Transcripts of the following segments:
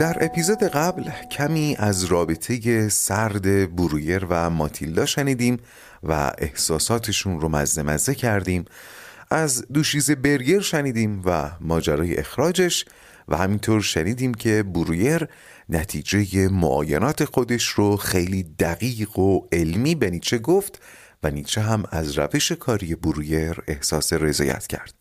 در اپیزود قبل کمی از رابطه سرد برویر و ماتیلدا شنیدیم و احساساتشون رو مزه مزه کردیم. از دوشیز برگر شنیدیم و ماجرای اخراجش و همینطور شنیدیم که برویر نتیجه معاینات خودش رو خیلی دقیق و علمی به نیچه گفت و نیچه هم از روش کاری برویر احساس رضایت کرد.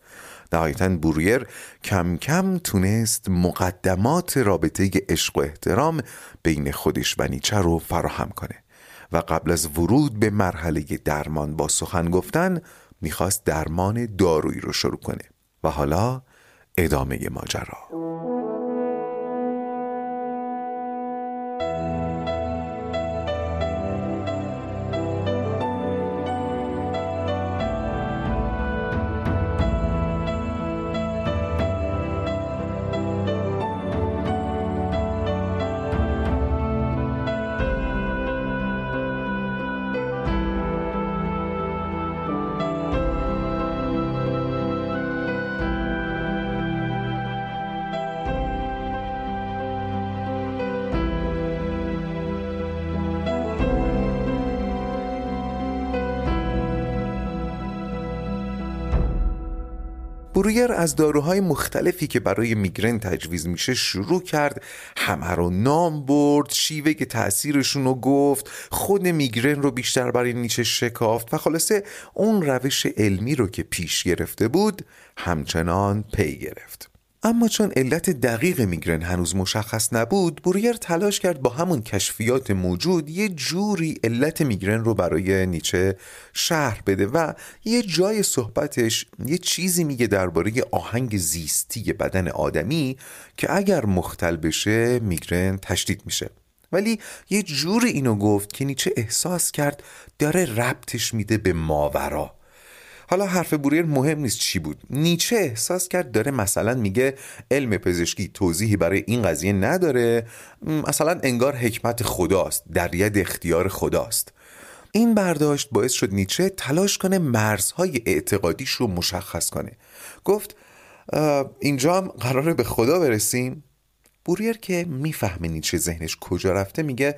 نهایتا برویر کم کم تونست مقدمات رابطه عشق و احترام بین خودش و نیچه رو فراهم کنه و قبل از ورود به مرحله درمان با سخن گفتن می‌خواست درمان دارویی رو شروع کنه و حالا ادامه ماجرا. از داروهای مختلفی که برای میگرن تجویز میشه شروع کرد. همه رو نام برد شیوه که تأثیرشون رو گفت خود میگرن رو بیشتر برای نیچه شکافت و خلاصه اون روش علمی رو که پیش گرفته بود همچنان پی گرفت. اما چون علت دقیق میگرن هنوز مشخص نبود بوریر تلاش کرد با همون کشفیات موجود یه جوری علت میگرن رو برای نیچه شهر بده و یه جای صحبتش یه چیزی میگه درباره آهنگ زیستی بدن آدمی که اگر مختل بشه میگرن تشدید میشه. ولی یه جوری اینو گفت که نیچه احساس کرد داره ربطش میده به ماورا. حالا حرف بوریر مهم نیست چی بود. نیچه احساس کرد داره مثلا میگه علم پزشکی توضیحی برای این قضیه نداره. مثلا انگار حکمت خداست در ید اختیار خداست. این برداشت باعث شد نیچه تلاش کنه مرزهای اعتقادیش رو مشخص کنه. گفت اینجا هم قراره به خدا برسیم. بوریر که می‌فهمه نیچه ذهنش کجا رفته میگه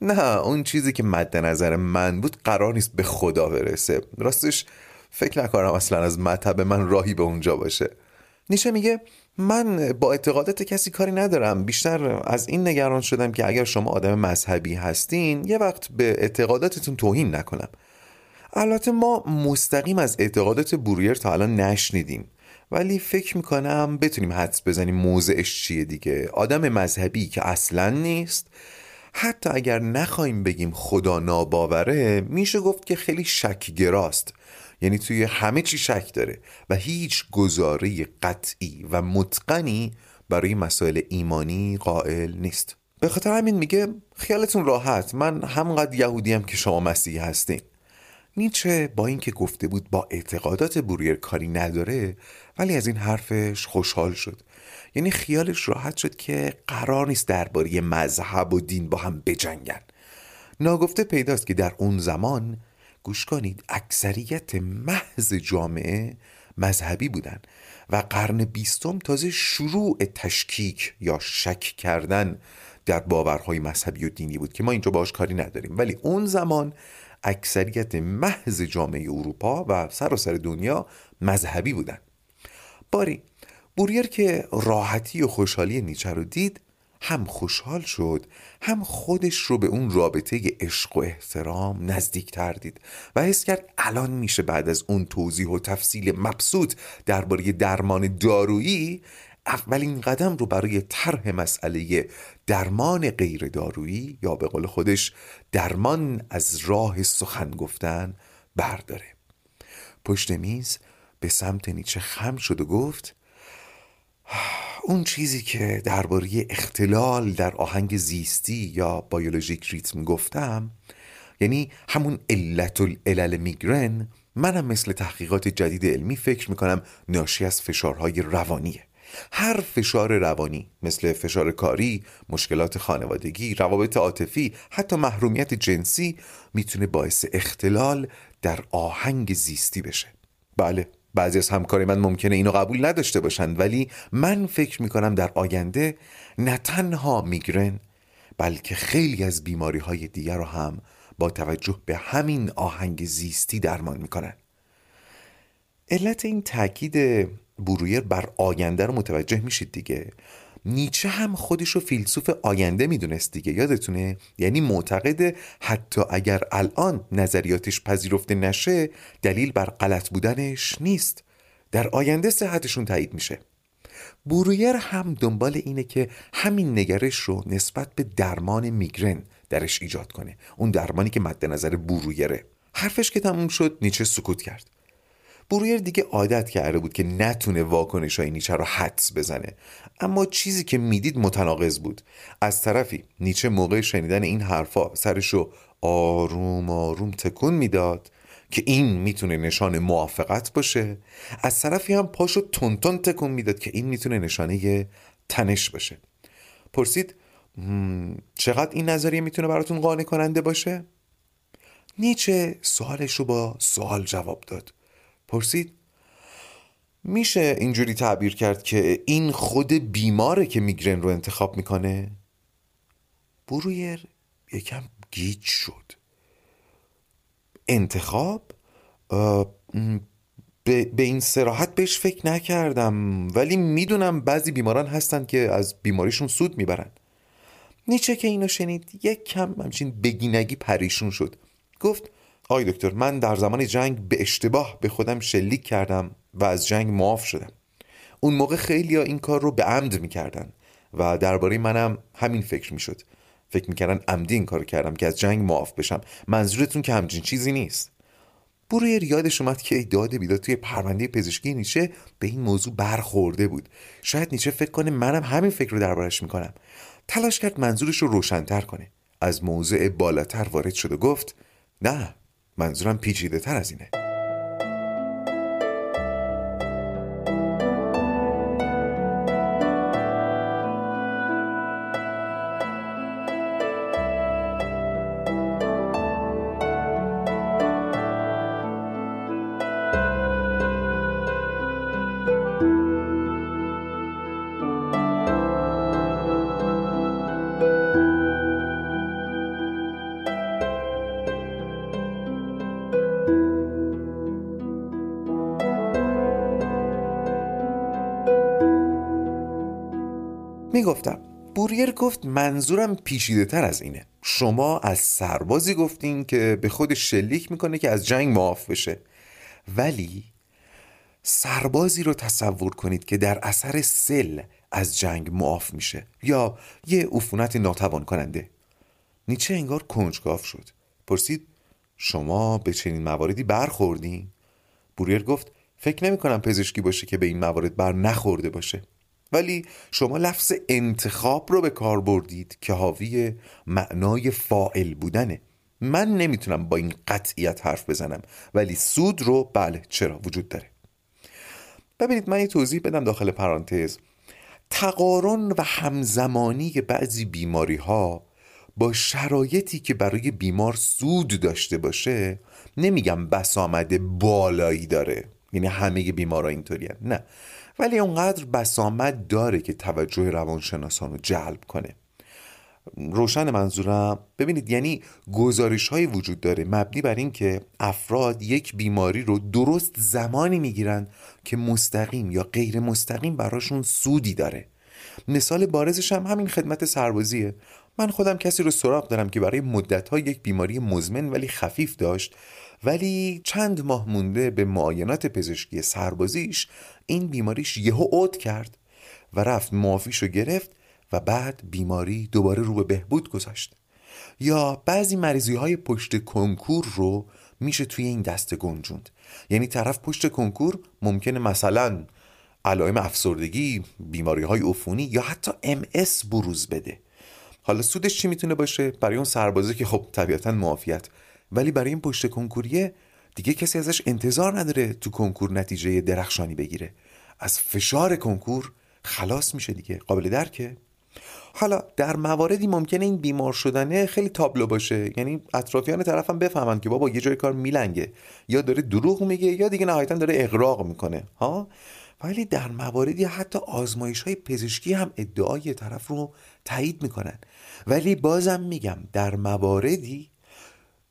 نه اون چیزی که مد نظر من بود قرار نیست به خدا برسه. راستش فکر نکنم اصلا از مطب من راهی به اونجا باشه. نیشه میگه من با اعتقادات کسی کاری ندارم. بیشتر از این نگران شدم که اگر شما آدم مذهبی هستین یه وقت به اعتقاداتتون توهین نکنم. البته ما مستقیم از اعتقادات بوریر تا الان نشنیدیم. ولی فکر می‌کنم بتونیم حدس بزنیم موضعش چیه دیگه. آدم مذهبی که اصلا نیست. حتی اگر نخواهیم بگیم خدا ناباوره میشه گفت که خیلی شکگراست. یعنی توی همه چی شک داره و هیچ گزاره قطعی و متقنی برای مسائل ایمانی قائل نیست. به خاطر همین میگه خیالتون راحت من همقدر یهودیم که شما مسیحی هستین. نیچه با اینکه گفته بود با اعتقادات بوریر کاری نداره ولی از این حرفش خوشحال شد. یعنی خیالش راحت شد که قرار نیست درباره مذهب و دین با هم بجنگن. ناگفته پیداست که در اون زمان گوش کنید اکثریت محض جامعه مذهبی بودن و قرن بیستم تازه شروع تشکیک یا شک کردن در باورهای مذهبی و دینی بود که ما اینجا باش کاری نداریم. ولی اون زمان اکثریت محض جامعه اروپا و سراسر دنیا مذهبی بودن. باری بوریر که راحتی و خوشحالی نیچه رو دید هم خوشحال شد هم خودش رو به اون رابطه عشق و احترام نزدیک دید و حس کرد الان میشه بعد از اون توضیح و تفصیل مبسوط درباره درمان دارویی اولین قدم رو برای طرح مسئله درمان غیر دارویی یا به قول خودش درمان از راه سخن گفتن برداره. پشت میز به سمت نیچه خم شد و گفت اون چیزی که درباره اختلال در آهنگ زیستی یا بیولوژیک ریتم گفتم یعنی همون علت العلل میگرن منم مثل تحقیقات جدید علمی فکر می‌کنم ناشی از فشارهای روانیه. هر فشار روانی مثل فشار کاری، مشکلات خانوادگی، روابط عاطفی، حتی محرومیت جنسی می‌تونه باعث اختلال در آهنگ زیستی بشه. بله. بعضی از همکار من ممکنه اینو قبول نداشته باشند ولی من فکر می‌کنم در آینده نه تنها میگرن بلکه خیلی از بیماری های دیگر رو هم با توجه به همین آهنگ زیستی درمان می‌کنن. علت این تاکید برویر بر آینده رو متوجه میشید دیگه. نیچه هم خودشو فیلسوف آینده می‌دونست دیگه یادتونه؟ یعنی معتقد حتی اگر الان نظریاتش پذیرفته نشه دلیل بر غلط بودنش نیست. در آینده صحتشون تایید میشه. برویر هم دنبال اینه که همین نگرش رو نسبت به درمان میگرن درش ایجاد کنه. اون درمانی که مد نظر برویره. حرفش که تموم شد نیچه سکوت کرد. برویر دیگه عادت کرده بود که نتونه واکنش های نیچه رو حدس بزنه. اما چیزی که می‌دید متناقض بود. از طرفی نیچه موقع شنیدن این حرفا سرشو آروم آروم تکون می‌داد که این می‌تونه نشان موافقت باشه. از طرفی هم پاشو تونتون تکون می‌داد که این می‌تونه نشانه تنش باشه. پرسید چقدر این نظریه می‌تونه براتون قانع کننده باشه؟ نیچه سوالش رو با سوال جواب داد. پرسید میشه اینجوری تعبیر کرد که این خود بیماره که میگرن رو انتخاب می‌کنه؟ برویر یکم گیج شد انتخاب؟ به, این سراحت بهش فکر نکردم ولی می‌دونم بعضی بیماران هستن که از بیماریشون سود می‌برن نیچه که اینو شنید یک کم همچین بگینگی پریشون شد گفت آقای دکتر من در زمان جنگ به اشتباه به خودم شلیک کردم و از جنگ معاف شدم. اون موقع خیلی این کار رو به عمد می‌کردن و درباره منم همین فکر می‌شد. فکر می‌کردن عمدی این کار کردم که از جنگ معاف بشم. منظورتون که همچین چیزی نیست. برویر یادش اومد که داده بیداد توی پرونده پزشکی نیچه به این موضوع برخورده بود. شاید نیچه فکر کنه منم همین فکر رو دربارش می‌کنم. تلاش کرد منظورش رو روشنتر کنه. از موضع بالاتر وارد شد و گفت نه منظورم پیچیده تر از اینه. منظورم پیشیده تر از اینه. شما از سربازی گفتین که به خود شلیک می‌کنه که از جنگ معاف بشه. ولی سربازی رو تصور کنید که در اثر سل از جنگ معاف میشه یا یه عفونت ناتوان کننده نیچه انگار کنجکاف شد. پرسید شما به چنین مواردی برخوردین؟ بوریر گفت فکر نمی کنم پزشکی باشه که به این موارد بر نخورده باشه. ولی شما لفظ انتخاب رو به کار بردید که حاوی معنای فائل بودنه. من نمی‌تونم با این قطعیت حرف بزنم ولی سود رو بله چرا؟ وجود داره. ببینید من یه توضیح بدم داخل پرانتز. تقارن و همزمانی بعضی بیماری ها با شرایطی که برای بیمار سود داشته باشه نمیگم بسامد بالایی داره. یعنی همه بیمارا اینطوری نه. ولی اونقدر بسامد داره که توجه روانشناسان رو جلب کنه. روشن منظورم ببینید یعنی گزارش های وجود داره مبنی بر اینکه افراد یک بیماری رو درست زمانی می‌گیرن که مستقیم یا غیر مستقیم براشون سودی داره. مثال بارزش هم همین خدمت سربازیه. من خودم کسی رو سراغ دارم که برای مدت ها یک بیماری مزمن ولی خفیف داشت ولی چند ماه مونده به معاینات پزشکی سربازیش این بیماریش یهو عود کرد و رفت معافیشو گرفت و بعد بیماری دوباره رو به بهبود گذاشت. یا بعضی مریضی های پشت کنکور رو میشه توی این دسته گنجوند. یعنی طرف پشت کنکور ممکنه مثلا علائم افسردگی بیماری های عفونی یا حتی ام بروز بده. حالا سودش چی می‌تونه باشه؟ برای اون سربازه که خب طبیعتا معافیت. ولی برای این پشت کنکوریه دیگه کسی ازش انتظار نداره تو کنکور نتیجه درخشانی بگیره. از فشار کنکور خلاص میشه دیگه. قابل درکه. حالا در مواردی ممکنه این بیمار شدنه خیلی تابلو باشه. یعنی اطرافیان طرفم بفهمن که بابا یه جای کار میلنگه. یا داره دروغ میگه یا دیگه نهایتا داره اقراق می‌کنه. ها؟ ولی در مواردی حتی آزمایش های پزشکی هم ادعای طرف رو تایید می‌کنن. ولی بازم میگم در مواردی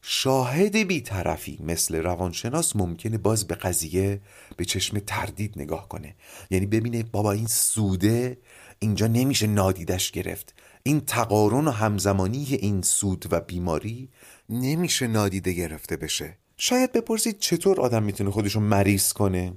شاهد بیطرفی مثل روانشناس ممکنه باز به قضیه به چشم تردید نگاه کنه. یعنی ببینه بابا این سوده اینجا نمیشه نادیدش گرفت. این تقارن و همزمانی این سود و بیماری نمیشه نادیده گرفته بشه. شاید بپرسید چطور آدم می‌تونه خودشو مریض کنه؟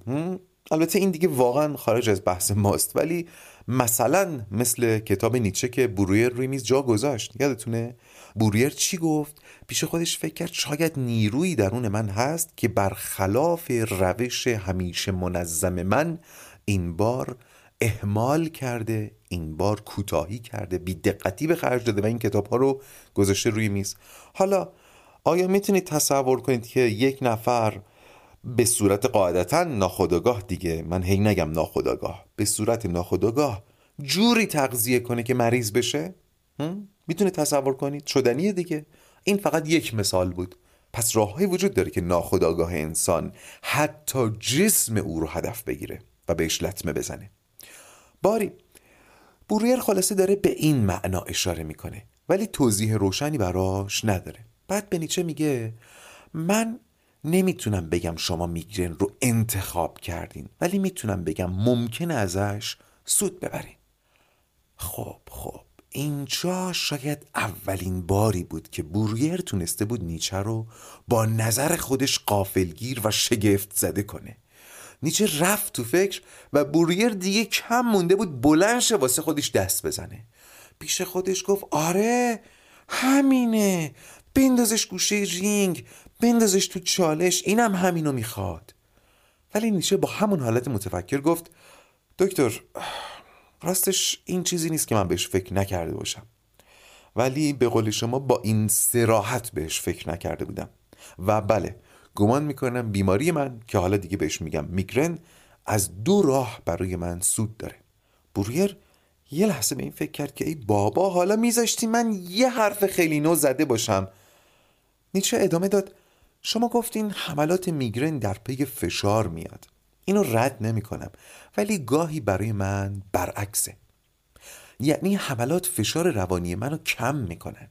البته این دیگه واقعا خارج از بحث ماست ولی مثلا مثل کتاب نیچه که برویر روی میز جا گذاشت یادتونه؟ بوریر چی گفت؟ پیش خودش فکر کرد شاید نیرویی درون من هست که برخلاف روش همیشه منظم من این بار اهمال کرده این بار کوتاهی کرده بی دقتی به خرج داده و این کتاب ها رو گذاشته روی میز. حالا آیا می‌تونید تصور کنید که یک نفر به صورت قاعدتا ناخداگاه دیگه. من هی نگم ناخداگاه به صورت ناخداگاه جوری تغذیه کنه که مریض بشه؟ می‌تونه تصور کنید؟ شدنیه دیگه. این فقط یک مثال بود. پس راههایی وجود داره که ناخداگاه انسان حتی جسم او رو هدف بگیره و بهش لطمه بزنه. باری بوریر خلاصه داره به این معنا اشاره می‌کنه ولی توضیح روشنی براش نداره. بعد به نیچه میگه من نمی‌تونم بگم شما میگرن رو انتخاب کردین ولی می‌تونم بگم ممکنه ازش سود ببرین. خب خب. اینجا شاید اولین باری بود که بوریر تونسته بود نیچه رو با نظر خودش قافلگیر و شگفت زده کنه. نیچه رفت تو فکر و بوریر دیگه کم مونده بود بلنش واسه خودش دست بزنه. پیش خودش گفت آره همینه. بندازش گوشه رینگ. بندازش تو چالش اینم همینو می‌خواد. ولی نیچه با همون حالت متفکر گفت دکتر راستش این چیزی نیست که من بهش فکر نکرده باشم. ولی به قول شما با این سراحت بهش فکر نکرده بودم. و بله گمان می‌کنم بیماری من که حالا دیگه بهش میگم میگرن از دو راه برای من سود داره. بوریر یه لحظه به این فکر کرد که ای بابا حالا میذاشتی من یه حرف خیلی نو زده باشم. نیچه ادامه داد شما گفتین حملات میگرن در پی فشار میاد. اینو رد نمی کنم ولی گاهی برای من برعکسه. یعنی حملات فشار روانی منو کم می‌کنن.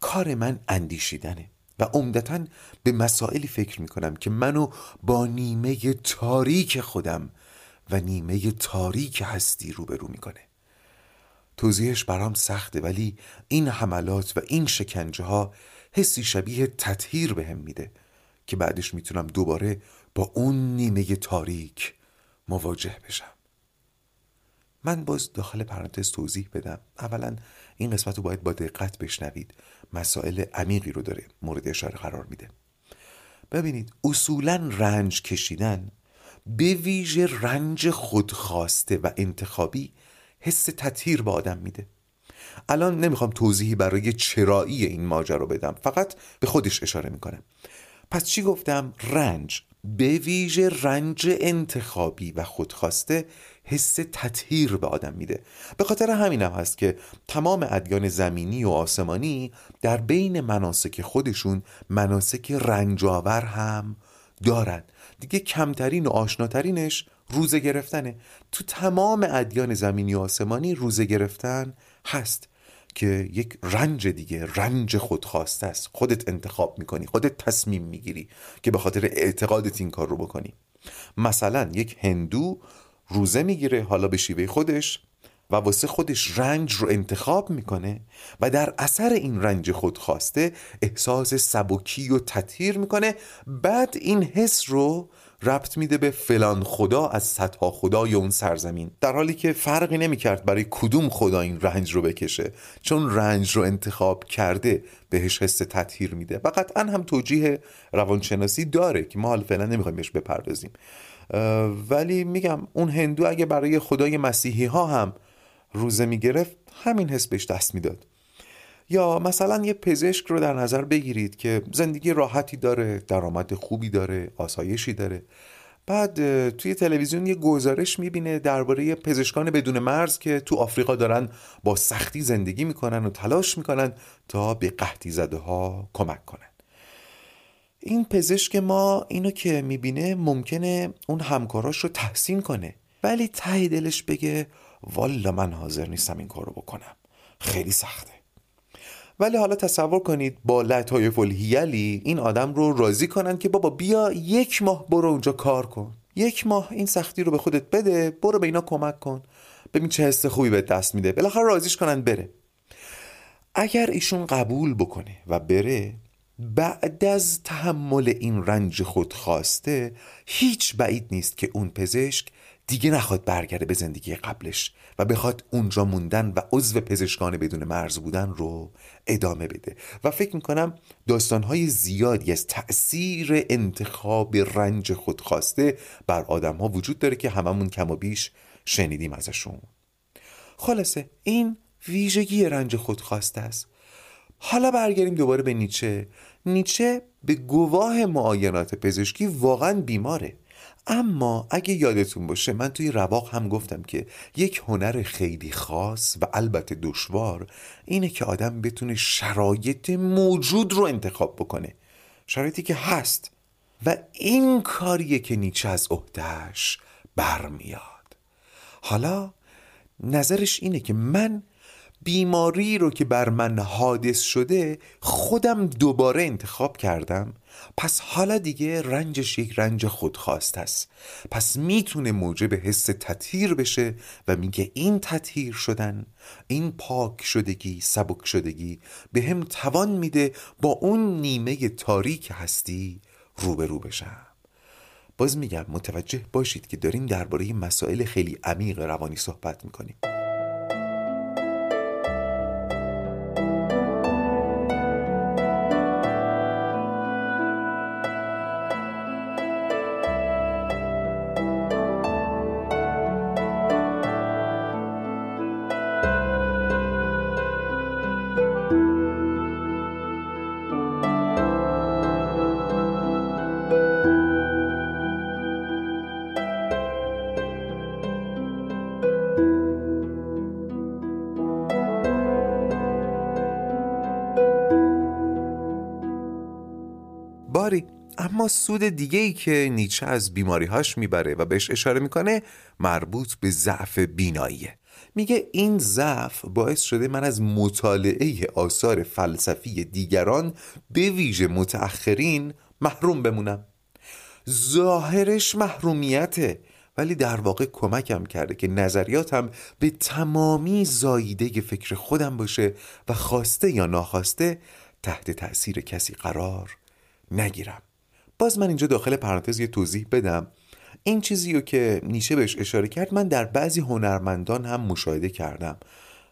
کار من اندیشیدنه و عمدتا به مسائلی فکر می‌کنم که منو با نیمه تاریک خودم و نیمه تاریک هستی روبرو می‌کنه. توضیحش برام سخته ولی این حملات و این شکنجه ها حسی شبیه تطهیر بهم میده که بعدش می‌تونم دوباره با اون نیمه تاریک مواجه بشم. من باز داخل پرانتز توضیح بدم. اولا این قسمت رو باید با دقت بشنوید. مسائل عمیقی رو داره مورد اشاره قرار میده. ببینید اصولا رنج کشیدن به ویژه رنج خودخواسته و انتخابی حس تطهیر به آدم میده. الان نمی‌خوام توضیحی برای چرایی این ماجرا بدم فقط به خودش اشاره می‌کنم. پس چی گفتم؟ رنج. به ویژه رنج انتخابی و خودخواسته حس تطهیر به آدم میده. به خاطر همینم هم هست که تمام ادیان زمینی و آسمانی در بین مناسک خودشون مناسک رنجاور هم دارن. دیگه کمترین و آشناترینش روزه گرفتنه. تو تمام ادیان زمینی و آسمانی روزه گرفتن هست که یک رنج دیگه رنج خودخواسته است. خودت انتخاب می‌کنی خودت تصمیم می‌گیری که به خاطر اعتقادت این کار رو بکنی. مثلا یک هندو روزه می‌گیره حالا به شیوه خودش و واسه خودش رنج رو انتخاب می‌کنه و در اثر این رنج خودخواسته احساس سبکی و تطهیر می‌کنه. بعد این حس رو ربط میده به فلان خدا از صدها خدای اون سرزمین. در حالی که فرقی نمی‌کرد برای کدوم خدا این رنج رو بکشه. چون رنج رو انتخاب کرده بهش حس تطهیر میده. و قطعا هم توجیه روانشناسی داره که ما حال فعلا نمی‌خوایم بهش بپردازیم. ولی میگم اون هندو اگه برای خدای مسیحی ها هم روزه می‌گرفت همین حس بهش دست می‌داد. یا مثلا یه پزشک رو در نظر بگیرید که زندگی راحتی داره درآمد خوبی داره آسایشی داره. بعد توی تلویزیون یه گزارش می‌بینه درباره پزشکان بدون مرز که تو آفریقا دارن با سختی زندگی می‌کنن و تلاش می‌کنن تا به قحطی زده ها کمک کنن. این پزشک ما اینو که می‌بینه ممکنه اون همکاراش رو تحسین کنه ولی ته دلش بگه والا من حاضر نیستم این کارو بکنم. خیلی سخته. ولی حالا تصور کنید با لطایف الهیلی این آدم رو راضی کنن که بابا بیا یک ماه برو اونجا کار کن. یک ماه این سختی رو به خودت بده برو به اینا کمک کن. ببین چه حس خوبی به دست میده. بالاخره راضیش کنن بره. اگر ایشون قبول بکنه و بره بعد از تحمل این رنج خود خواسته هیچ بعید نیست که اون پزشک دیگه نخواد برگرده به زندگی قبلش و بخواد اونجا موندن و عضو پزشکان بدون مرز بودن رو ادامه بده. و فکر می‌کنم داستانهای زیادی از تأثیر انتخاب رنج خودخواسته بر آدم ها وجود داره که هممون کم و بیش شنیدیم ازشون. خلاصه این ویژگی رنج خودخواسته است. حالا برگردیم دوباره به نیچه. نیچه به گواه معاینات پزشکی واقعا بیماره. اما اگه یادتون باشه من توی رواق هم گفتم که یک هنر خیلی خاص و البته دشوار اینه که آدم بتونه شرایط موجود رو انتخاب بکنه. شرایطی که هست و این کاریه که نیچه از عهدهش برمیاد. حالا نظرش اینه که من بیماری رو که بر من حادث شده خودم دوباره انتخاب کردم پس حالا دیگه رنجش یک رنج خودخواست است. پس می‌تونه موجب حس تطهیر بشه و میگه این تطهیر شدن این پاک شدگی سبک شدگی به هم توان میده با اون نیمه تاریک هستی روبرو بشم. باز میگم متوجه باشید که داریم درباره مسائل خیلی عمیق روانی صحبت می‌کنیم. سود دیگه ای که نیچه از بیماریهاش می‌بره و بهش اشاره می‌کنه مربوط به ضعف بیناییه. میگه این ضعف باعث شده من از مطالعه آثار فلسفی دیگران به ویژه متأخرین محروم بمونم. ظاهرش محرومیته ولی در واقع کمکم کرده که نظریاتم به تمامی زاییده فکر خودم باشه و خواسته یا ناخواسته تحت تأثیر کسی قرار نگیرم. باز من اینجا داخل پرانتز یه توضیح بدم. این چیزی رو که نیشه بهش اشاره کرد من در بعضی هنرمندان هم مشاهده کردم.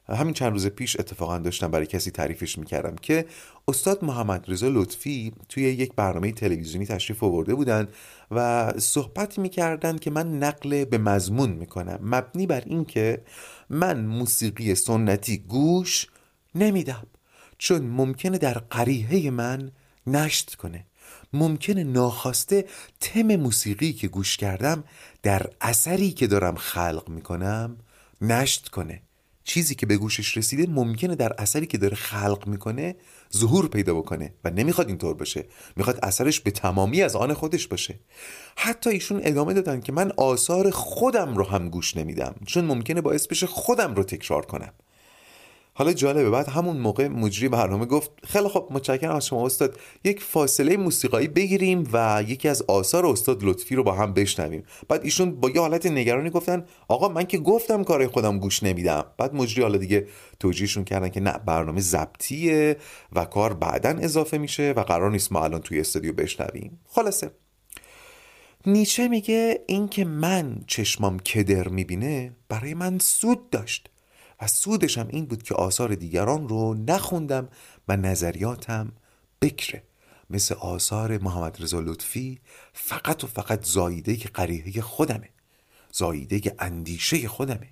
همین چند روز پیش اتفاقا داشتم برای کسی تعریفش می‌کردم که استاد محمد رضا لطفی توی یک برنامه تلویزیونی تشریف آورده بودن و صحبت می‌کردن که من نقل به مضمون می‌کنم. مبنی بر اینکه من موسیقی سنتی گوش نمیدم چون ممکنه در قریحه من نشت کنه. ممکنه ناخواسته تم موسیقی که گوش کردم در اثری که دارم خلق می‌کنم نشت کنه. چیزی که به گوشش رسیده ممکنه در اثری که داره خلق می‌کنه ظهور پیدا بکنه و نمی‌خواد اینطور باشه. می‌خواد اثرش به تمامی از آن خودش باشه. حتی ایشون ادامه دادن که من آثار خودم رو هم گوش نمیدم چون ممکنه باعث بشه خودم رو تکرار کنم. حالا جالبه بعد همون موقع مجری برنامه گفت خیلی خب متشکرم از شما استاد یک فاصله موسیقایی بگیریم و یکی از آثار استاد لطفی رو با هم بشنویم. بعد ایشون با یه حالت نگرانی گفتن آقا من که گفتم کارای خودم گوش نمیدم. بعد مجری حالا دیگه توجیهشون کردن که نه برنامه ضبطیه و کار بعدا اضافه میشه و قرار نیست ما الان توی استودیو بشنویم. خلاصه. نیچه میگه اینکه من چشمام کدر می‌بینه برای من سود داشت. و سودش هم این بود که آثار دیگران رو نخوندم و نظریاتم بکره. مثل آثار محمد رضا لطفی فقط و فقط زاییده قریحه خودمه زاییده اندیشه خودمه.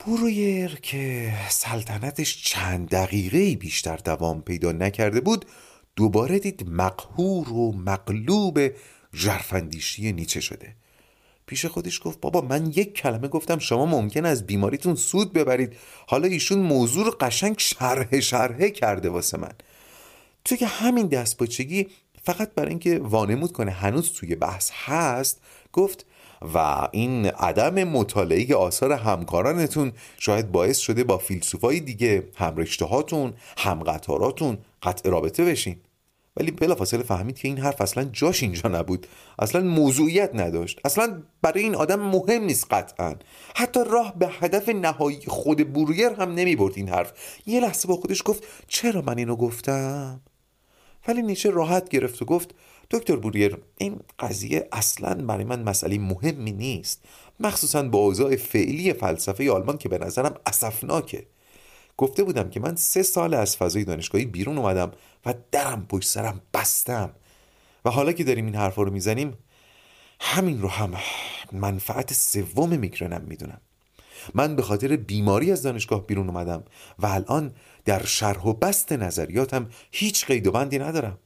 برویر که سلطنتش چند دقیقه بیشتر دوام پیدا نکرده بود دوباره دید مقهور و مقلوب جرفندیشی نیچه شده. پیش خودش گفت بابا من یک کلمه گفتم شما ممکن از بیماریتون سود ببرید. حالا ایشون موضوع رو قشنگ شرح شرحه کرده واسه من. توی که همین دستپاچگی فقط برای اینکه وانمود کنه هنوز توی بحث هست گفت و این عدم مطالعه آثار همکارانتون شاید باعث شده با فیلسوفای دیگه هم هاتون هم قطاراتون قطع رابطه بشین. ولی بلافاصله فهمید که این حرف اصلا جاش اینجا نبود. اصلا موضوعیت نداشت. اصلا برای این آدم مهم نیست قطعا. حتی راه به هدف نهایی خود برویر هم نمی برد این حرف. یه لحظه با خودش گفت چرا من اینو گفتم؟ ولی نیچه راحت گرفت و گفت دکتر بوریر این قضیه اصلا برای من مسئله مهمی نیست. مخصوصا با اوضاع فعلی فلسفه آلمان که به نظرم اسفناکه. گفته بودم که من سه سال از فضای دانشگاهی بیرون اومدم و درم پشت سرم بستم. و حالا که داریم این حرفا رو می‌زنیم همین رو هم منفعت سوم میگرنم می‌دونم. من به خاطر بیماری از دانشگاه بیرون اومدم و الان در شرح و بست نظریاتم هیچ قید و بندی ندارم.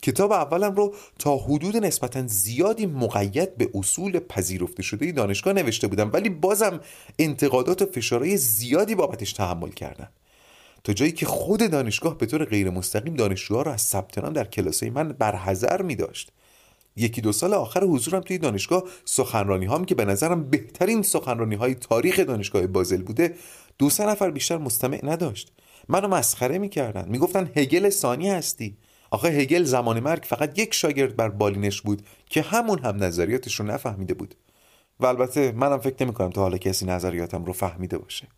کتاب اولم رو تا حدود نسبتا زیادی مقید به اصول پذیرفته شده دانشگاه نوشته بودم ولی بازم انتقادات و فشارهای زیادی بابتش تحمل کردم. تا جایی که خود دانشگاه به طور غیر مستقیم دانشجوها رو از ثبت نام در کلاسای من برحذر می داشت یکی دو سال آخر حضورم توی دانشگاه سخنرانی هم که به نظرم بهترین سخنرانی های تاریخ دانشگاه بازل بوده دو سه نفر بیشتر مستمع نداشت. منو مسخره می‌کردن. می‌گفتن هگل ثانی هستی. آخه هگل زمان مرگ فقط یک شاگرد بر بالینش بود که همون هم نظریاتش رو نفهمیده بود. و البته منم فکر نمی کنم تا حالا کسی نظریاتم رو فهمیده باشه.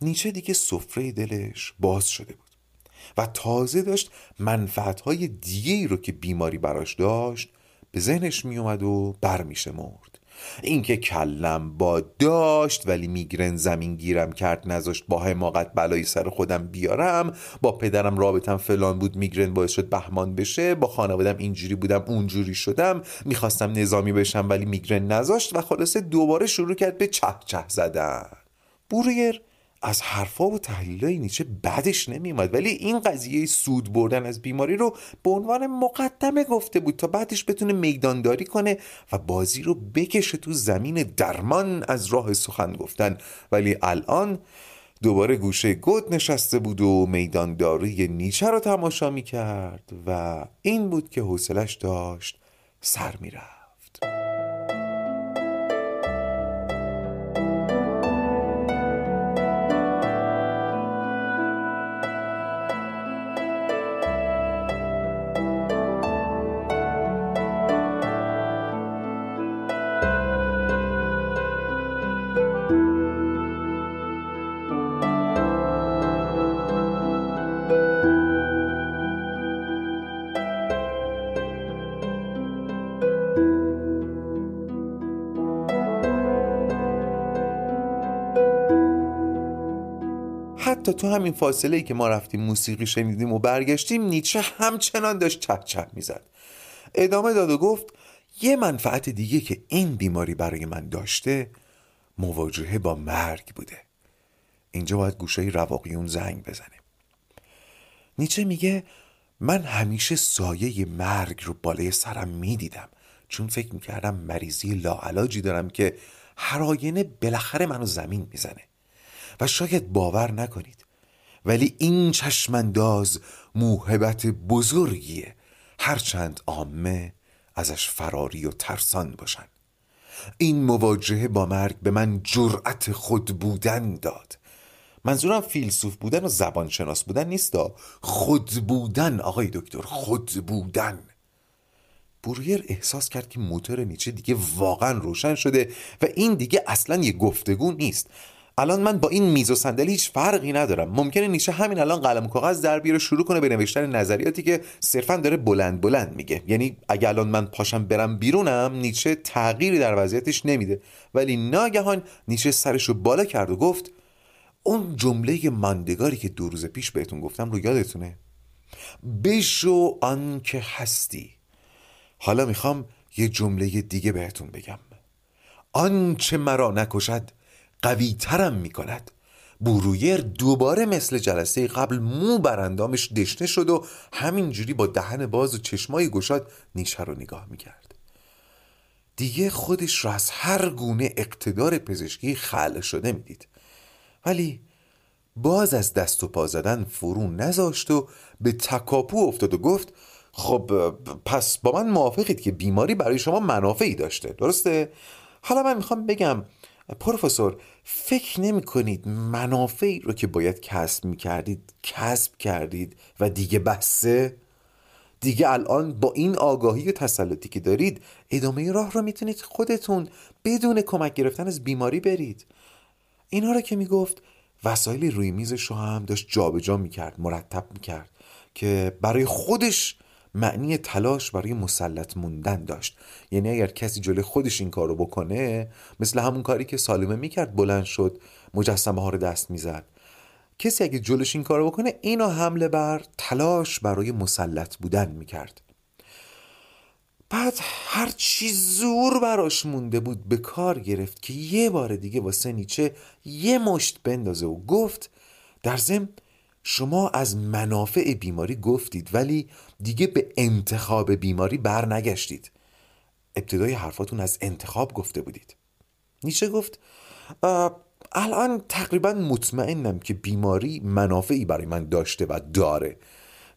نیچه دیگه سفره دلش باز شده بود و تازه داشت منفعتهای دیگه ای رو که بیماری براش داشت به ذهنش می اومد و برمیشه مرد اینکه کلم با داشت ولی میگرن زمین گیرم کرد نذاشت با حماقت بلایی سر خودم بیارم با پدرم رابطم فلان بود میگرن باعث شد بهمان بشه با خانوادم اینجوری بودم اونجوری شدم می‌خواستم نظامی بشم ولی میگرن نذاشت و خلاصه دوباره شروع کرد به چه چه زدن. بوریر از حرفا و تحلیلای نیچه بدش نمیومد ولی این قضیه سود بردن از بیماری رو به عنوان مقدمه گفته بود تا بعدش بتونه میدانداری کنه و بازی رو بکشه تو زمین درمان از راه سخن گفتن. ولی الان دوباره گوشه گود نشسته بود و میدانداری نیچه رو تماشا می‌کرد و این بود که حوصلش داشت سر می‌رفت. حتی تو همین فاصله ای که ما رفتیم موسیقی شنیدیم و برگشتیم نیچه همچنان داشت چه چه می‌زد. ادامه داد و گفت یه منفعت دیگه که این بیماری برای من داشته مواجهه با مرگ بوده. اینجا باید گوشه رواقیون زنگ بزنه نیچه میگه من همیشه سایه مرگ رو بالای سرم می‌دیدم. چون فکر می‌کردم مریضی لاعلاجی دارم که هر آینه بالاخره منو زمین می‌زنه. و شاید باور نکنید. ولی این چشمانداز موهبت بزرگیه. هرچند عامه ازش فراری و ترسان باشن. این مواجهه با مرگ به من جرأت خود بودن داد. منظورم فیلسوف بودن و زبان شناس بودن نیستا. خود بودن آقای دکتر خود بودن. بوریر احساس کرد که موتور نیچه دیگه واقعا روشن شده و این دیگه اصلا یه گفتگو نیست. الان من با این میز و صندلی هیچ فرقی ندارم. ممکنه نیچه همین الان قلم و کاغذ در بیاره شروع کنه به نوشتن نظریاتی که صرفا داره بلند بلند میگه. یعنی اگه الان من پاشم برم بیرونم نیچه تغییری در وضعیتش نمیده. ولی ناگهان نیچه سرشو بالا کرد و گفت اون جمله ماندگاری که دو روز پیش بهتون گفتم رو یادتونه؟ بشو آن که هستی. حالا می‌خوام یه جمله دیگه بهتون بگم. آنچه مرا نکشد قوی ترم می کند بورویر دوباره مثل جلسه قبل مو براندامش دشنه شد و همینجوری با دهن باز و چشمای گشاد نیچه رو نگاه می‌کرد. دیگه خودش را از هر گونه اقتدار پزشکی خلع شده می‌دید. ولی باز از دست و پا زدن فرو نذاشت و به تکاپو افتاد و گفت خب پس با من موافقید که بیماری برای شما منافعی داشته درسته؟ حالا من می‌خوام بگم پروفسور فکر نمی کنید منافعی رو که باید کسب می کردید کسب کردید و دیگه بسته دیگه الان با این آگاهی و تسلطی که دارید ادامه راه رو می‌تونید خودتون بدون کمک گرفتن از بیماری برید. اینا رو که می‌گفت وسایل روی میزش رو هم داشت جابجا می‌کرد مرتب می‌کرد که برای خودش معنی تلاش برای مسلط موندن داشت. یعنی اگر کسی جلوی خودش این کارو بکنه مثل همون کاری که سالمه می‌کرد بلند شد مجسمه ها رو دست می‌زد. کسی اگه جلوش این کارو بکنه اینو حمله بر تلاش برای مسلط بودن می‌کرد. بعد هر چی زور براش مونده بود به کار گرفت که یه بار دیگه واسه نیچه یه مشت بندازه و گفت در ضمن شما از منافع بیماری گفتید ولی دیگه به انتخاب بیماری برنگشتید ابتدای حرفاتون از انتخاب گفته بودید. نیچه گفت الان تقریبا مطمئنم که بیماری منافعی برای من داشته و داره.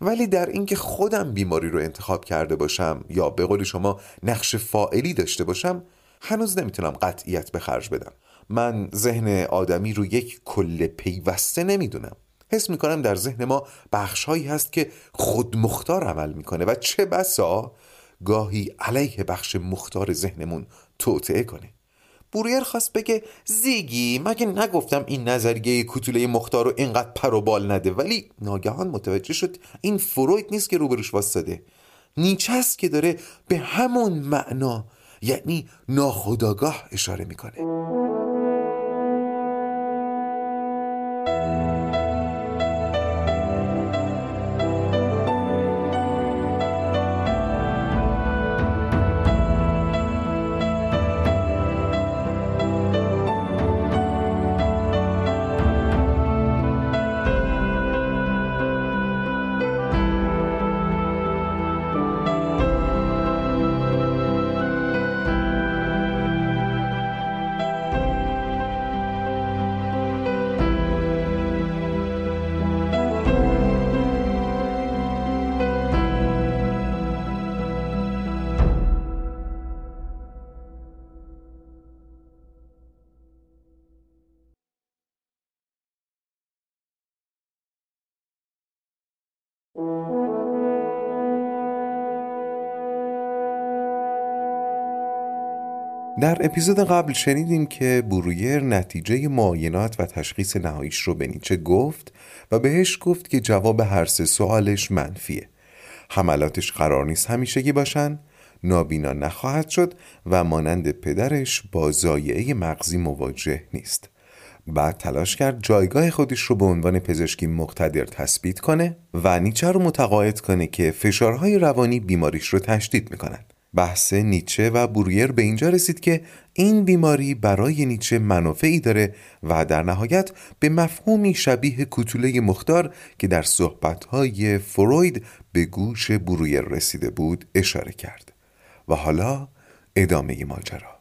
ولی در اینکه خودم بیماری رو انتخاب کرده باشم یا به قول شما نقش فائلی داشته باشم هنوز نمی‌تونم قطعیت به خرج بدم. من ذهن آدمی رو یک کل پیوسته نمی‌دونم. حس می‌کنم در ذهن ما بخشهایی هست که خود مختار عمل می‌کنه. و چه بسا گاهی علیه بخش مختار ذهنمون توطعه کنه. بوریر خواست بگه زیگی مگه نگفتم این نظریه کتوله مختار رو اینقدر پر و بال نده؟ ولی ناگهان متوجه شد این فروید نیست که روبروش واسطه. نیچه است که داره به همون معنا یعنی ناخداگاه اشاره می‌کنه. در اپیزود قبل شنیدیم که برویر نتیجه معاینات و تشخیص نهاییش رو به نیچه گفت و بهش گفت که جواب هر سه سوالش منفیه. حملاتش قرار نیست همیشگی باشن نابینا نخواهد شد و مانند پدرش با زایعه مغزی مواجه نیست. بعد تلاش کرد جایگاه خودش رو به عنوان پزشکی مقتدر تثبیت کنه و نیچه رو متقاعد کنه که فشارهای روانی بیماریش رو تشدید می‌کنن بحث نیچه و برویر به اینجا رسید که این بیماری برای نیچه منافعی داره و در نهایت به مفهومی شبیه کتوله مختار که در صحبتهای فروید به گوش برویر رسیده بود اشاره کرد. و حالا ادامه ماجرا.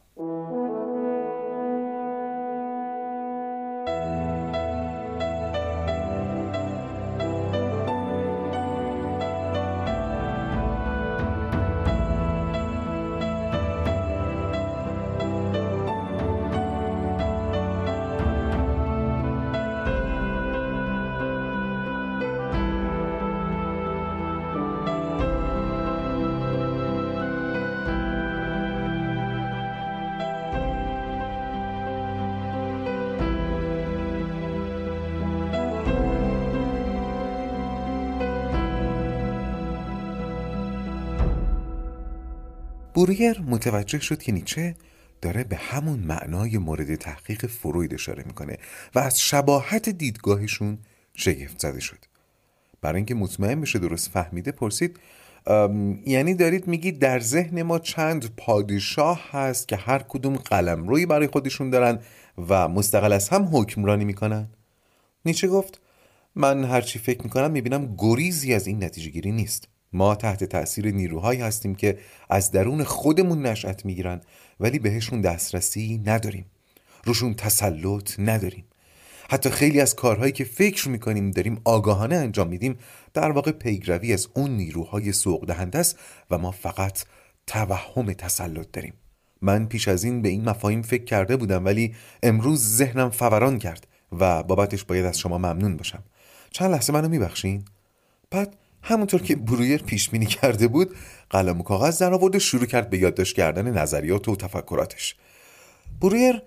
متوجه شد که نیچه داره به همون معنای مورد تحقیق فروید اشاره می‌کنه و از شباهت دیدگاهشون شگفت زده شد. برای اینکه مطمئن بشه درست فهمیده پرسید یعنی دارید میگید در ذهن ما چند پادشاه هست که هر کدوم قلم روی برای خودشون دارن و مستقل از هم حکمرانی می‌کنن؟ نیچه گفت من هرچی فکر می‌کنم می‌بینم گریزی از این نتیجه گیری نیست. ما تحت تأثیر نیروهایی هستیم که از درون خودمون نشأت می‌گیرن ولی بهشون دسترسی نداریم. روشون تسلط نداریم. حتی خیلی از کارهایی که فکر می‌کنیم داریم آگاهانه انجام میدیم در واقع پیگروی از اون نیروهای سوق دهنده است و ما فقط توهم تسلط داریم. من پیش از این به این مفاهیم فکر کرده بودم ولی امروز ذهنم فوران کرد و بابتش باید از شما ممنون باشم. چند لحظه منو میبخشین؟ بعد همونطور که برویر پیش بینی کرده بود قلم و کاغذ در آورد و شروع کرد به یادداشت کردن نظریات و تفکراتش. برویر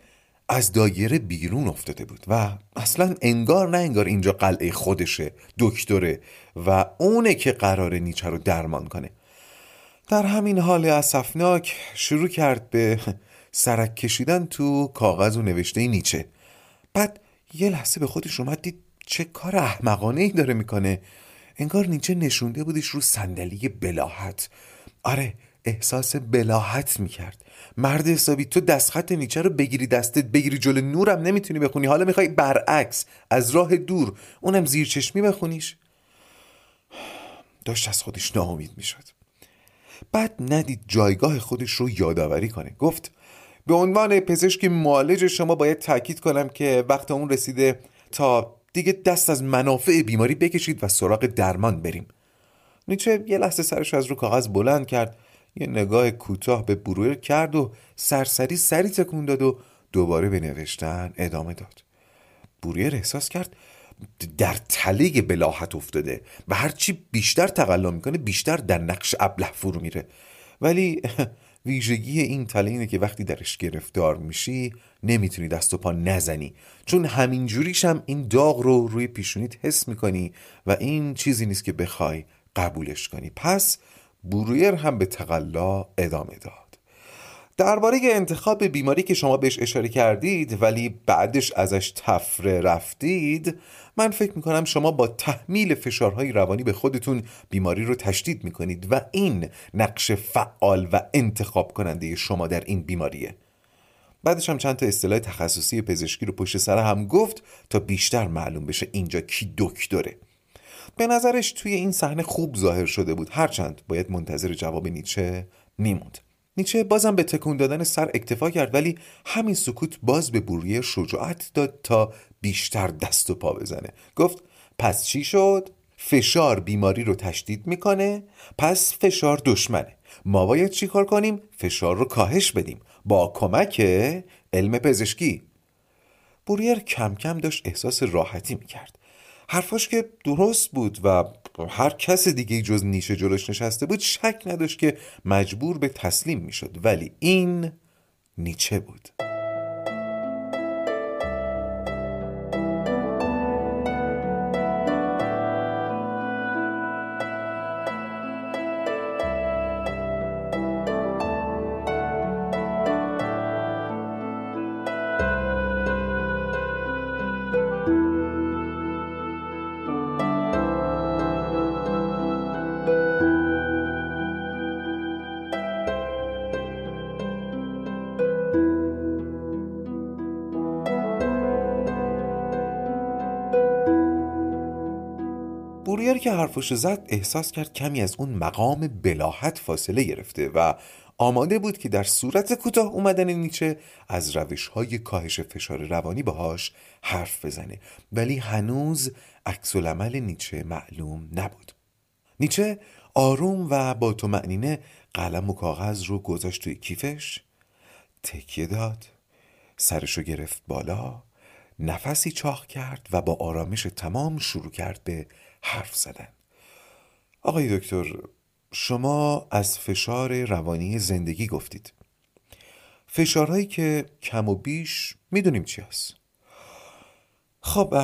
از دایره بیرون افتاده بود و اصلا انگار نه انگار اینجا قلعه خودشه دکتره و اونه که قرار نیچه رو درمان کنه. در همین حال اسفناک شروع کرد به سرک کشیدن تو کاغذ و نوشته نیچه. بعد یه لحظه به خودش اومد دید چه کار احمقانه ای داره می‌کنه. انگار نیچه نشونده بودش رو صندلی بلاحت. آره احساس بلاحت می‌کرد. مرد حسابی تو دستخط نیچه رو بگیری دستت بگیری جلو نورم نمی‌تونی بخونی. حالا می‌خوای برعکس از راه دور اونم زیر چشمی بخونیش. داشت از خودش ناامید می‌شد. بعد ندید جایگاه خودش رو یادآوری کنه. گفت به عنوان پزشک معالج شما باید تاکید کنم که وقت اون رسیده تا دیگه دست از منافع بیماری بکشید و سراغ درمان بریم. نیچه یه لحظه سرش از رو کاغذ بلند کرد یه نگاه کوتاه به برویر کرد و سرسری سری تکون داد و دوباره به نوشتن ادامه داد. برویر احساس کرد در تله بلاحت افتاده و هرچی بیشتر تقلا می‌کنه بیشتر در نقش ابله فرو میره. ولی ویژگی این تله اینه که وقتی درش گرفتار میشی نمی‌تونی دست و پا نزنی. چون همین جوریش هم این داغ رو روی پیشونیت حس می‌کنی و این چیزی نیست که بخوای قبولش کنی. پس برویر هم به تقلا ادامه داد. درباره انتخاب بیماری که شما بهش اشاره کردید ولی بعدش ازش تفره رفتید من فکر می‌کنم شما با تحمیل فشارهای روانی به خودتون بیماری رو تشدید می‌کنید و این نقش فعال و انتخاب کننده شما در این بیماریه. بعدش هم چند تا اصطلاح تخصصی پزشکی رو پشت سر هم گفت تا بیشتر معلوم بشه اینجا کی دکتره. به نظرش توی این صحنه خوب ظاهر شده بود. هرچند باید منتظر جواب نیچه میموند. نیچه بازم به تکون دادن سر اکتفا کرد ولی همین سکوت باز به بوریه شجاعت داد تا بیشتر دست و پا بزنه. گفت پس چی شد؟ فشار بیماری رو تشدید می‌کنه؟ پس فشار دشمنه. ما باید چی کار کنیم؟ فشار رو کاهش بدیم. با کمک علم پزشکی. بوریر کم کم داشت احساس راحتی می‌کرد. حرفاش که درست بود و هر کس دیگه جز نیشه جلوش نشسته بود شک نداشت که مجبور به تسلیم می‌شد. ولی این نیچه بود. حرفش زد احساس کرد کمی از اون مقام بلاحت فاصله گرفته و آماده بود که در صورت کوتاه اومدن نیچه از روش های کاهش فشار روانی باهاش حرف بزنه. ولی هنوز عکس نیچه معلوم نبود. نیچه آروم و با تو معنینه قلم و کاغذ رو گذاشت توی کیفش تکیه داد سرشو گرفت بالا نفسی چاخ کرد و با آرامش تمام شروع کرد به حرف زدن. آقای دکتر شما از فشار روانی زندگی گفتید. فشارهایی که کم و بیش می‌دونیم چی هست. خب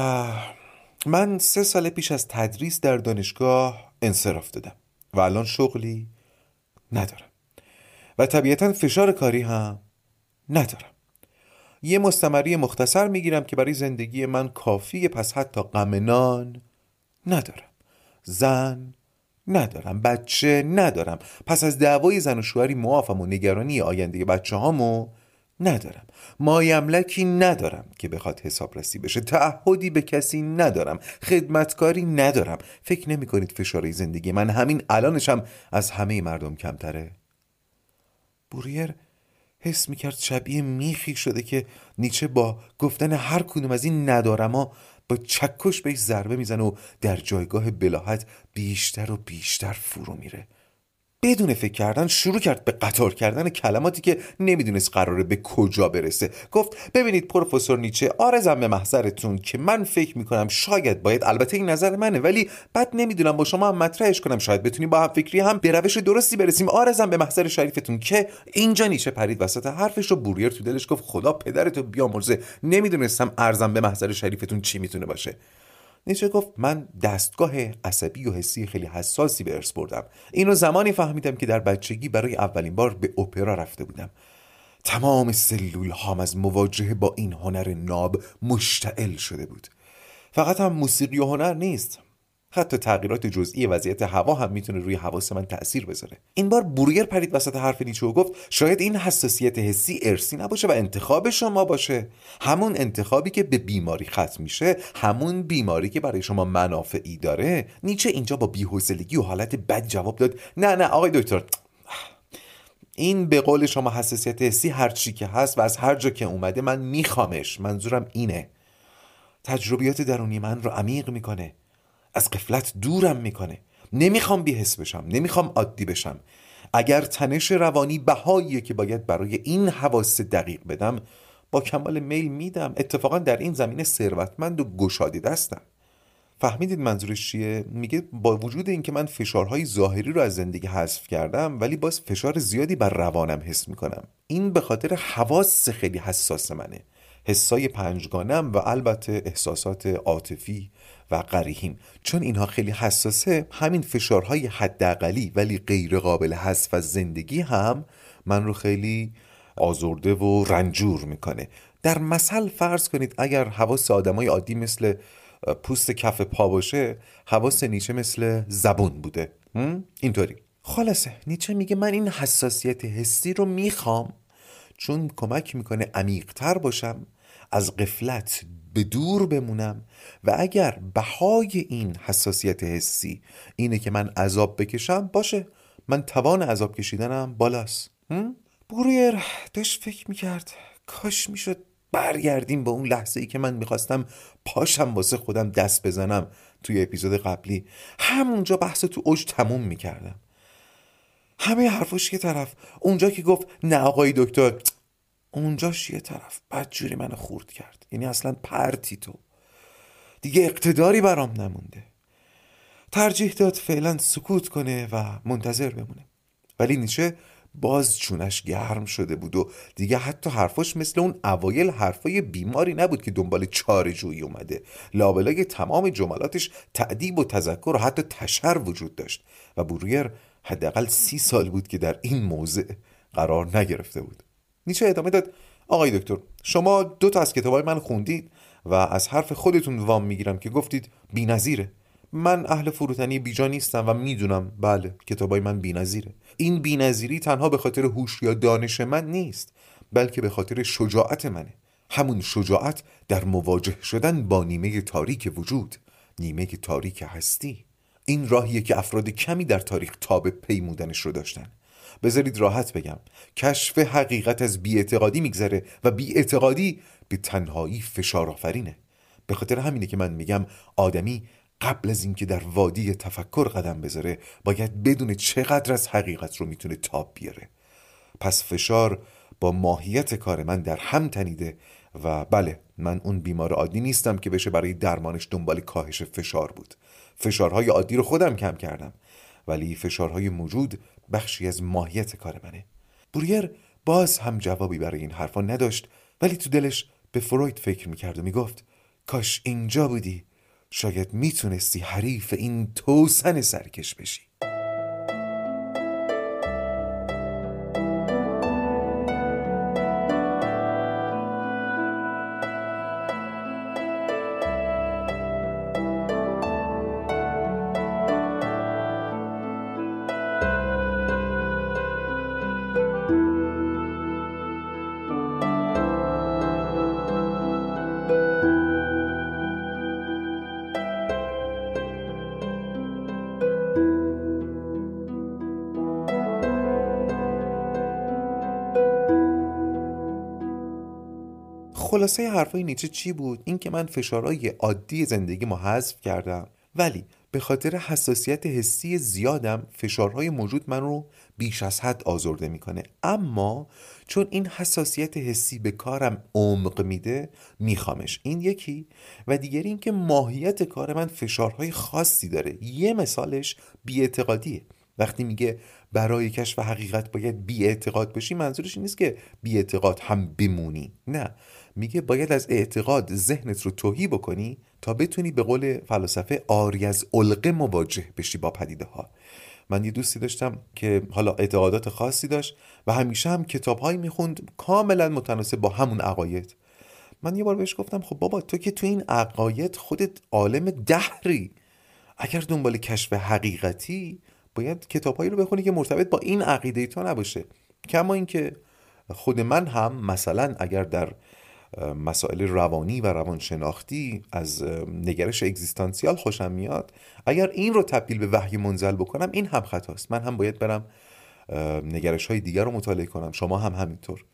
من سه سال پیش از تدریس در دانشگاه انصراف دادم و الان شغلی ندارم. و طبیعتا فشار کاری هم ندارم. یه مستمری مختصر می‌گیرم که برای زندگی من کافیه پس حتی غم نان ندارم. زن ندارم بچه ندارم. پس از دعوای زن و شوهری معافم و نگرانی آینده بچه هامو ندارم. مایملکی ندارم که بخواد حسابرسی بشه. تعهدی به کسی ندارم. خدمتکاری ندارم. فکر نمی کنید فشار زندگی من همین الانشم از همه مردم کمتره؟ بوریر حس می‌کرد شبیه میخی شده که نیچه با گفتن هر کدوم از این ندارما با چکش بهش ضربه می‌زنه و در جایگاه بلاحت بیشتر و بیشتر فرو میره. بدون فکر کردن شروع کرد به قطار کردن کلماتی که نمی‌دونست قراره به کجا برسه. گفت ببینید پروفسور نیچه آرزم به محضرتون که من فکر می‌کنم شاید باید البته این نظر منه ولی بعد نمی‌دونم با شما هم مطرحش کنم شاید بتونیم با هم فکری هم به روش درستی برسیم. آرزم به محضر شریفتون که اینجا نیچه پرید وسط حرفش رو بوریر تو دلش گفت خدا پدرتو بیامرزه نمی‌دونستم ارزم به محضر شریفتون چی می‌تونه باشه. نیچه گفت من دستگاه عصبی و حسی خیلی حساسی به ارث بردم. اینو زمانی فهمیدم که در بچگی برای اولین بار به اپرا رفته بودم. تمام سلول هام از مواجهه با این هنر ناب مشتعل شده بود. فقط هم موسیقی و هنر نیست. حتی تغییرات جزئی وضعیت هوا هم می‌تونه روی حواس من تاثیر بذاره. این بار بورگر پرید وسط حرف نیچه و گفت شاید این حساسیت حسی ارسی نباشه و انتخاب شما باشه. همون انتخابی که به بیماری ختم میشه همون بیماری که برای شما منافعی داره. نیچه اینجا با بی‌حوصلگی و حالت بد جواب داد. نه نه آقای دکتر. این به قول شما حساسیت حسی هر چی که هست و از هر جا که اومده من میخوامش. منظورم اینه. تجربیات درونی من رو عمیق می‌کنه. از قفلت دورم می‌کنه. نمی‌خوام بیحس بشم نمی‌خوام عادی بشم. اگر تنش روانی بهاییه که باید برای این حواس دقیق بدم با کمال میل میدم. اتفاقا در این زمینه ثروتمند و گشاده دستم. فهمیدید منظورش چیه؟ میگه با وجود اینکه من فشارهای ظاهری رو از زندگی حذف کردم ولی باز فشار زیادی بر روانم حس می‌کنم. این به خاطر حواس خیلی حساس منه. حسای پنجگانم و البته احساسات عاطفی و قریهیم چون اینها خیلی حساسه همین فشارهای حداقلی ولی غیر قابل حذف از زندگی هم من رو خیلی آزرده و رنجور می‌کنه. در مثل فرض کنید اگر حواس آدمای عادی مثل پوست کف پا باشه حواس نیچه مثل زبون بوده. اینطوری. خلاصه نیچه میگه من این حساسیت حسی رو می‌خوام. چون کمک می‌کنه عمیقتر باشم از قفلت به دور بمونم و اگر بهای این حساسیت حسی اینه که من عذاب بکشم باشه. من توان عذاب کشیدنم بالاست. برویر داشت فکر می‌کرد. کاش می‌شد برگردیم به اون لحظه ای که من می‌خواستم پاشم واسه خودم دست بزنم توی اپیزود قبلی. همونجا بحث تو اوج تموم می‌کردم. همه حرفاش یه طرف. اونجا که گفت نه آقای دکتر اونجاش یه طرف. بدجوری منو خورد کرد. یعنی اصلا پرتی تو. دیگه اقتداری برام نمونده. ترجیح داد فعلا سکوت کنه و منتظر بمونه. ولی نیچه باز چونش گرم شده بود و دیگه حتی حرفاش مثل اون اوایل حرفای بیماری نبود که دنبال چاره جویی اومده. لابلای تمام جملاتش تعدیب و تذکر و حتی تشر وجود داشت. و برویر حداقل سی سال بود که در این موضع قرار نگرفته بود. نیچه ادامه داد. آقای دکتر شما دو تا از کتابای من خوندید و از حرف خودتون وام می‌گیرم که گفتید بی‌نظیره. من اهل فروتنی بیجا نیستم و می‌دونم بله کتابای من بی‌نظیره. این بی‌نظیری تنها به خاطر هوش یا دانش من نیست بلکه به خاطر شجاعت منه. همون شجاعت در مواجه شدن با نیمه تاریک وجود نیمه تاریک هستی. این راهیه که افراد کمی در تاریخ تاب پیمودنش رو داشتن. بذارید راحت بگم. کشف حقیقت از بیاعتقادی میگذره و بیاعتقادی به تنهایی فشار آفرینه به خاطر همینه که من میگم آدمی قبل از اینکه در وادی تفکر قدم بذاره باید بدون چقدر از حقیقت رو می‌تونه تاب بیاره. پس فشار با ماهیت کار من در هم تنیده و بله من اون بیمار عادی نیستم که بشه برای درمانش دنبال کاهش فشار بود. فشارهای عادی رو خودم کم کردم. ولی فشارهای موجود بخشی از ماهیت کار منه. بوریر باز هم جوابی برای این حرفا نداشت ولی تو دلش به فروید فکر می‌کرد و می‌گفت کاش اینجا بودی. شاید می‌تونستی حریف این توسن سرکش بشی. خلاصه حرفای نیچه چی بود؟ این که من فشارهای عادی زندگی ما حذف کردم. ولی به خاطر حساسیت حسی زیادم فشارهای موجود من رو بیش از حد آزرده می‌کنه. اما چون این حساسیت حسی به کارم عمق میده میخوامش. این یکی. و دیگری اینکه ماهیت کار من فشارهای خاصی داره. یه مثالش بیاعتقادیه. وقتی میگه برای کشف حقیقت باید بی اعتقاد باشی منظورش این نیست که بی اعتقاد هم بمونی. نه. میگه باید از اعتقاد ذهنت رو توهی بکنی تا بتونی به قول فلاسفه آری از علقه مواجه بشی با پدیده ها من یه دوستی داشتم که حالا اعتقادات خاصی داشت و همیشه هم کتابهایی می‌خوند کاملا متناسب با همون عقاید. من یه بار بهش گفتم خب بابا تو که تو این عقاید خودت عالم دهری. اگر دنبال کشف حقیقتی باید کتابهایی رو بخونی که مرتبط با این عقیده تو نباشه. کما اینکه خود من هم مثلا اگر در مسائل روانی و روانشناختی از نگرش اگزیستانسیال خوشم میاد اگر این رو تبدیل به وحی منزل بکنم این هم خطاست. من هم باید برم نگرش های دیگر رو مطالعه کنم. شما هم همینطور.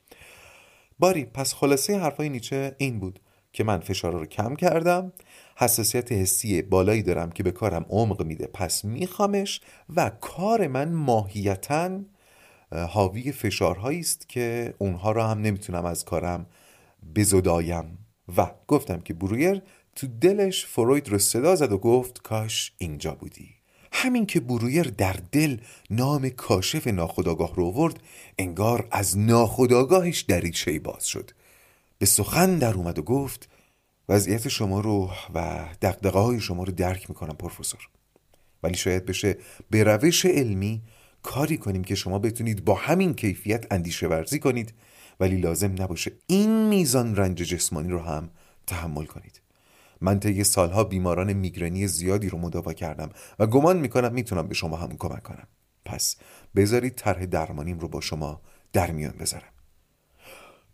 باری پس خلاصه حرفای نیچه این بود که من فشار رو کم کردم. حساسیت حسی بالایی دارم که به کارم عمق میده. پس میخوامش و کار من ماهیتا حاوی فشارهایی است که اونها را هم نمی‌تونم از کارم بزدایم. و گفتم که برویر تو دلش فروید رو صدا زد و گفت کاش اینجا بودی. همین که برویر در دل نام کاشف ناخداگاه رو ورد انگار از ناخداگاهش دریچه باز شد. به سخن در اومد و گفت وضعیت شما رو و دقدقه های شما رو درک می‌کنم پروفسور. ولی شاید بشه به روش علمی کاری کنیم که شما بتونید با همین کیفیت اندیشه ورزی کنید ولی لازم نباشه این میزان رنج جسمانی رو هم تحمل کنید. من طی سالها بیماران میگرنی زیادی رو مداوا کردم و گمان می‌کنم می‌تونم به شما همون کمک کنم. پس بذارید طرح درمانیم رو با شما در میان بذارم.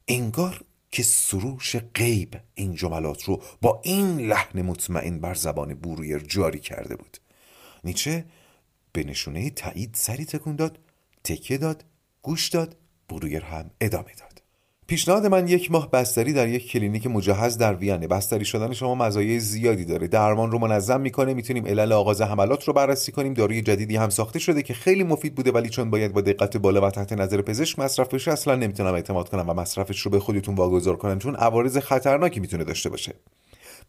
انگار که سروش غیب این جملات رو با این لحن مطمئن بر زبان بورویر جاری کرده بود. نیچه به نشونه تایید سری تکون داد تکه داد گوش داد برویر هم ادامه داد. پیشنهاد من یک ماه بستری در یک کلینیک مجهز در وینه. بستری شدن شما مزایای زیادی داره. درمان رو منظم می‌کنه. می‌تونیم علل آغاز حملات رو بررسی کنیم. داروی جدیدی هم ساخته شده که خیلی مفید بوده ولی چون باید با دقت بالا و تحت نظر پزشک مصرف بشه اصلا نمی‌تونم اعتماد کنم و مصرفش رو به خودتون واگذار کنم چون عوارض خطرناکی می‌تونه داشته باشه.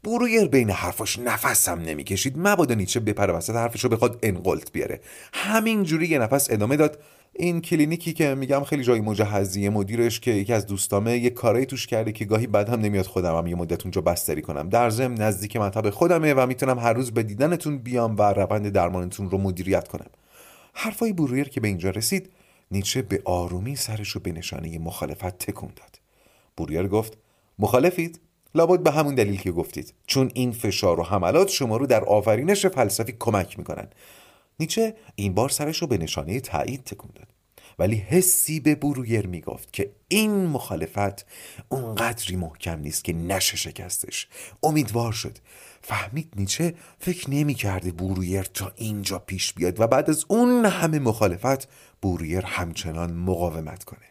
برویر بین حرفاش نفسم نمی‌کشید. مبادا نیچه بپره وسط حرفش رو بخواد انقلت بیاره. همین جوری یه نفس ادامه داد. این کلینیکی که میگم خیلی جای مجهزیه مدیرش که یکی از دوستامه یه کاری توش کرده که گاهی بعد هم نمیاد خودم هم یه مدت اونجا بستری کنم. در ضمن نزدیک مطب خودمه و می‌تونم هر روز به دیدنتون بیام و روند درمانتون رو مدیریت کنم. حرفای برویر که به اینجا رسید نیچه به آرومی سرش رو به نشانه مخالفت تکون داد. برویر گفت مخالفید؟ لابد به همون دلیل که گفتید. چون این فشار و حملات شما رو در آفرینش فلسفی کمک می‌کنن. نیچه این بار سرش رو به نشانه تایید تکون داد. ولی حسی به برویر می‌گفت که این مخالفت اونقدری محکم نیست که نشه شکستش. امیدوار شد. فهمید نیچه فکر نمی کرده برویر تا اینجا پیش بیاد و بعد از اون همه مخالفت برویر همچنان مقاومت کنه.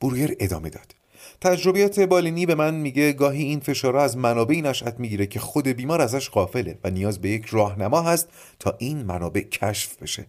برویر ادامه داد. تجربیات بالینی به من میگه گاهی این فشارها از منابعی نشأت می‌گیره که خود بیمار ازش قافله و نیاز به یک راهنما هست تا این منابع کشف بشه.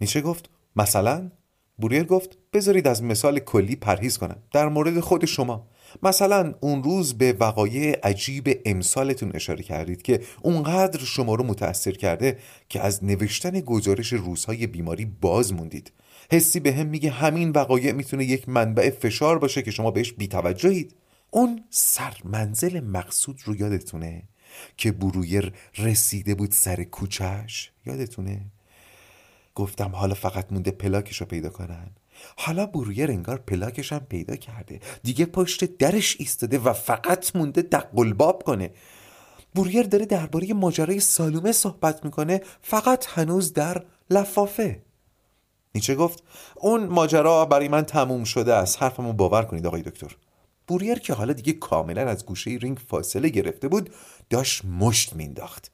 نیچه گفت؟ مثلا؟ بوریر گفت بذارید از مثال کلی پرهیز کنم. در مورد خود شما. مثلا اون روز به وقایع عجیب امسالتون اشاره کردید که اونقدر شما رو متأثر کرده که از نوشتن گزارش روزهای بیماری باز موندید. حسی به هم میگه همین وقایع می‌تونه یک منبع فشار باشه که شما بهش بیتوجهید. اون سرمنزل مقصود رو یادتونه که برویر رسیده بود سر کوچش یادتونه؟ گفتم حالا فقط مونده پلاکش رو پیدا کنن. حالا برویر انگار پلاکش هم پیدا کرده. دیگه پشت درش ایستاده و فقط مونده دقلباب کنه. برویر داره درباره ماجرای سالومه صحبت می‌کنه. فقط هنوز در لفافه. نیچه گفت اون ماجرا برای من تموم شده است. حرفمو باور کنید آقای دکتر. بوریر که حالا دیگه کاملا از گوشه رینگ فاصله گرفته بود داشت مشت مینداخت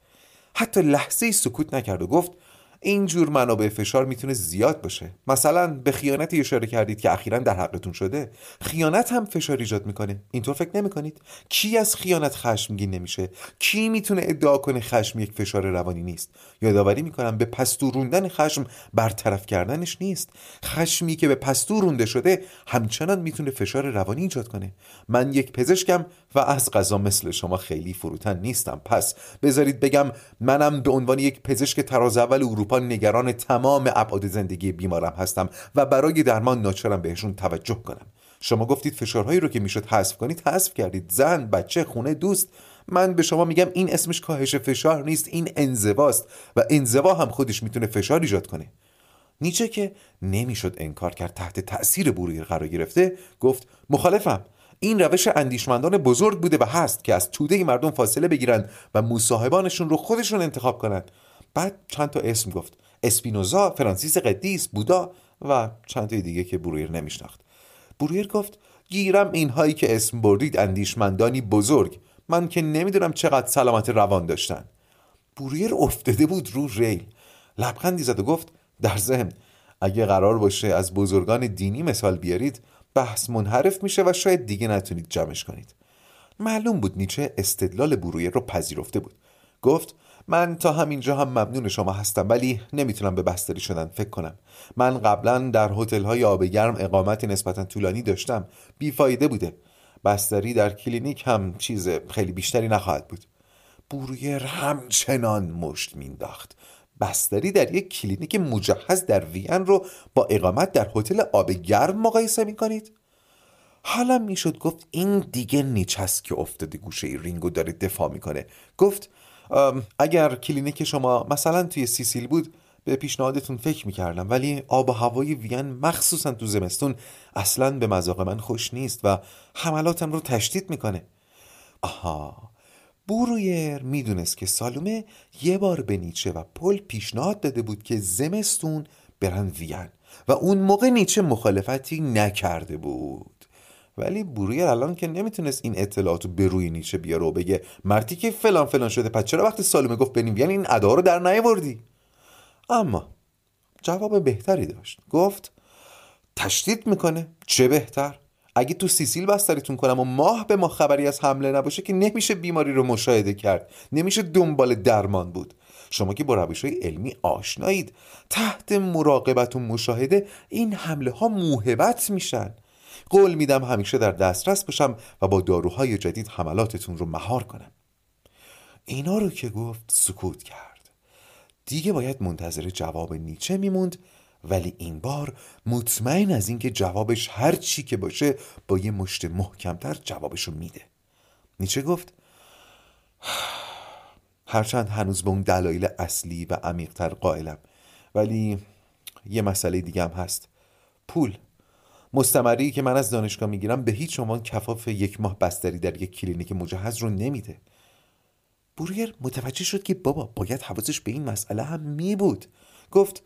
حتی لحظه سکوت نکرد و گفت این جور منابع فشار می‌تونه زیاد باشه. مثلا به خیانتی اشاره کردید که اخیرا در حقتون شده. خیانت هم فشار ایجاد می‌کنه. اینطور فکر نمی‌کنید. کی از خیانت خشمگین نمیشه؟ کی می‌تونه ادعا کنه خشم یک فشار روانی نیست؟ یادآوری می‌کنم به پستو روندن خشم برطرف کردنش نیست. خشمی که به پستو رونده شده همچنان می‌تونه فشار روانی ایجاد کنه. من یک پزشکم و از غذا مثل شما خیلی فروتن نیستم. پس بذارید بگم منم به عنوان یک پزشک تراز اول اروپا نگران تمام ابعاد زندگی بیمارم هستم و برای درمان ناچارم بهشون توجه کنم. شما گفتید فشارهایی رو که می‌شد حذف کنید حذف کردید. زن بچه خونه دوست. من به شما میگم این اسمش کاهش فشار نیست این انزواست و انزوا هم خودش می‌تونه فشار ایجاد کنه. نیچه که نمی‌شد انکار کرد تحت تأثیر برویر قرار گرفته گفت مخالفم. این روش اندیشمندان بزرگ بوده و هست که از توده مردم فاصله بگیرند و مصاحبانشون رو خودشون انتخاب کنند. بعد چند تا اسم گفت. اسپینوزا، فرانسیس قدیس، بودا و چند تا دیگه که برویر نمیشناخت. برویر گفت گیرم اینهایی که اسم بردید اندیشمندانی بزرگ. من که نمی‌دونم چقدر سلامت روان داشتن. برویر افتاده بود رو ریل. لبخندی زد و گفت در ذهن اگه قرار باشه از بزرگان دینی مثال بیارید بحث منحرف میشه و شاید دیگه نتونید جمعش کنید. معلوم بود نیچه استدلال برویر رو پذیرفته بود. گفت من تا همینجا هم ممنون شما هستم ولی نمی‌تونم به بستری شدن فکر کنم. من قبلا در هتل های آب گرم اقامت نسبتا طولانی داشتم. بیفایده بوده. بستری در کلینیک هم چیز خیلی بیشتری نخواهد بود. برویر همچنان مشت مینداخت بستری در یک کلینیک مجهز در وین رو با اقامت در هتل آب گرم مقایسه می‌کنید؟ حالا می‌شد گفت این دیگه نیچست که افتاده گوشه رینگو داره دفاع می‌کنه. گفت اگر کلینیک شما مثلا توی سیسیل بود به پیشنهادتون فکر می‌کردم ولی آب و هوای وین مخصوصا تو زمستون اصلا به مذاق من خوش نیست و حملاتم رو تشدید می‌کنه. آها. برویر می‌دونست که سالومه یه بار به نیچه و پل پیشنهاد داده بود که زمستون برن وین و اون موقع نیچه مخالفتی نکرده بود. ولی برویر الان که نمی‌تونست این اطلاعات رو به روی نیچه بیاره و بگه مرتیکه فلان فلان شده پس چرا وقتی سالومه گفت بریم این ادا رو در نیاوردی؟ اما جواب بهتری داشت. گفت تشدید می‌کنه. چه بهتر؟ اگه تو سیسیل بستریتون کنم و ماه به ما خبری از حمله نباشه که نمیشه بیماری رو مشاهده کرد. نمیشه دنبال درمان بود. شما که با روش های علمی آشنایید. تحت مراقبت و مشاهده این حمله ها موهبت میشن. قول میدم همیشه در دسترس باشم و با داروهای جدید حملاتتون رو مهار کنم. اینا رو که گفت سکوت کرد. دیگه باید منتظر جواب نیچه میموند. ولی این بار مطمئن از اینکه جوابش هر چی که باشه با یه مشت محکمتر جوابشو میده. نیچه گفت هرچند هنوز به اون دلایل اصلی و عمیقتر قائلم ولی یه مسئله دیگه هم هست. پول. مستمری که من از دانشگاه می‌گیرم به هیچ عنوان کفاف یک ماه بستری در یک کلینیک مجهز رو نمیده. بوریر متوجه شد که بابا باید حواسش به این مسئله هم می بود گفت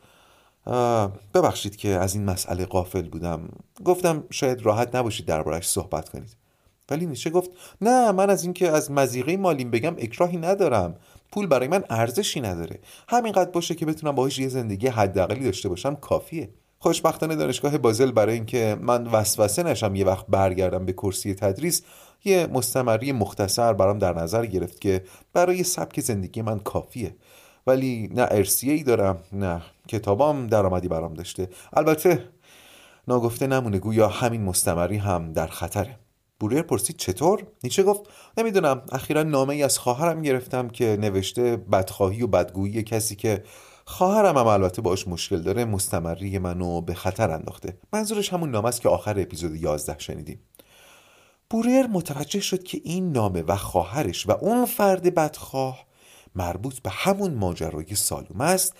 ببخشید که از این مسئله قافل بودم. گفتم شاید راحت نباشید دربارش صحبت کنید. ولی نیچه گفت نه من از اینکه از مزیقه مالیم بگم اکراهی ندارم. پول برای من ارزشی نداره. همینقدر باشه که بتونم باهاش یه زندگی حداقلی داشته باشم کافیه. خوشبختانه دانشگاه بازل برای اینکه من وسوسه نشم یه وقت برگردم به کرسی تدریس یه مستمری مختصر برام در نظر گرفت که برای سبک زندگی من کافیه. ولی نه ارسیه ای دارم نه کتابام درآمدی برام داشته. البته ناگفته نمونه گویا همین مستمری هم در خطره. بوریر پرسید چطور؟ نیچه گفت نمی‌دونم. اخیرا نامه ای از خواهرم گرفتم که نوشته بدخواهی و بدگویی کسی که خواهرم هم البته باش مشکل داره مستمری منو به خطر انداخته. منظورش همون نامه است که آخر اپیزود 11 شنیدیم. بوریر متوجه شد که این نامه و خواهرش و اون فرد بدخواه مربوط به همون ماجرای سالوم است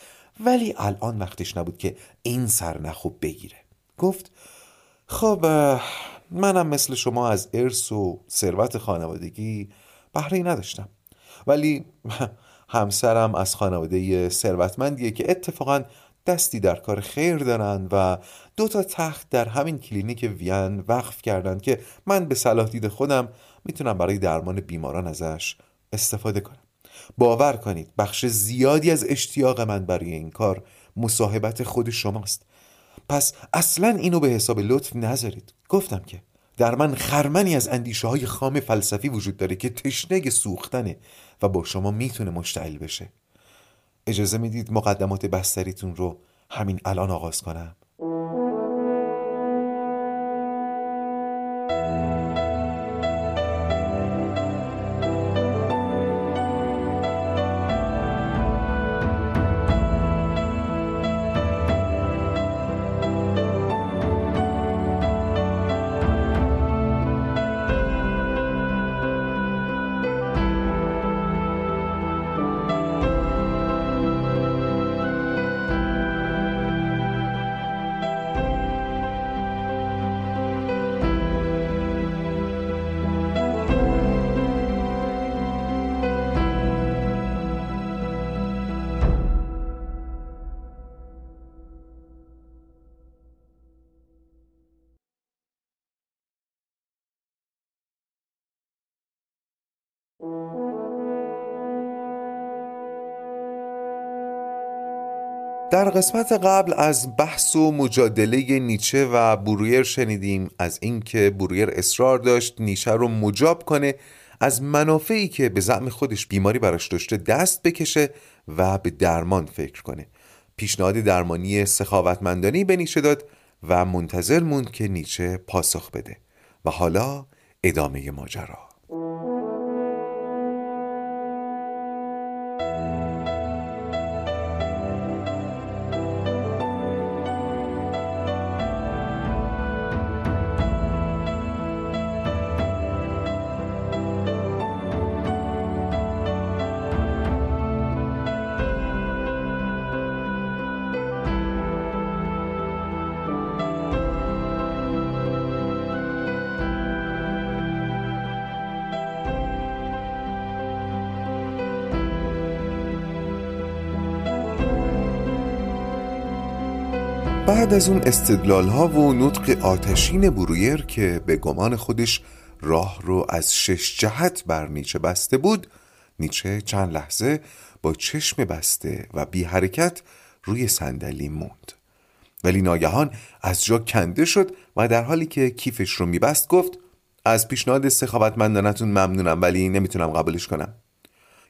ولی الان وقتش نبود که این سرنخو بگیره. گفت خب منم مثل شما از ارث و ثروت خانوادگی بهره نداشتم. ولی همسرم از خانواده ثروتمندیه که اتفاقا دستی در کار خیر دارن و دو تا تخت در همین کلینیک وین وقف کردن که من به صلاح دید خودم می‌تونم برای درمان بیماران ازش استفاده کنم. باور کنید بخش زیادی از اشتیاق من برای این کار مصاحبت خود شماست. پس اصلا اینو به حساب لطف نذارید. گفتم که در من خرمنی از اندیشه های خام فلسفی وجود داره که تشنه سوختنه و با شما می‌تونه مشتعل بشه. اجازه می‌دید مقدمات بستریتون رو همین الان آغاز کنم؟ در قسمت قبل از بحث و مجادله نیچه و برویر شنیدیم از اینکه برویر اصرار داشت نیچه رو مجاب کنه از منافعی که به زعم خودش بیماری براش داشته دست بکشه و به درمان فکر کنه. پیشنهاد درمانی سخاوتمندانی به نیچه داد و منتظر موند که نیچه پاسخ بده و حالا ادامه ماجرا. از اون استدلال ها و نطق آتشین برویر که به گمان خودش راه رو از شش جهت بر نیچه بسته بود نیچه چند لحظه با چشم بسته و بی حرکت روی صندلی موند. ولی ناگهان از جا کنده شد و در حالی که کیفش رو میبست گفت از پیشنهاد سخاوتمندانتون ممنونم ولی نمی‌تونم قبولش کنم.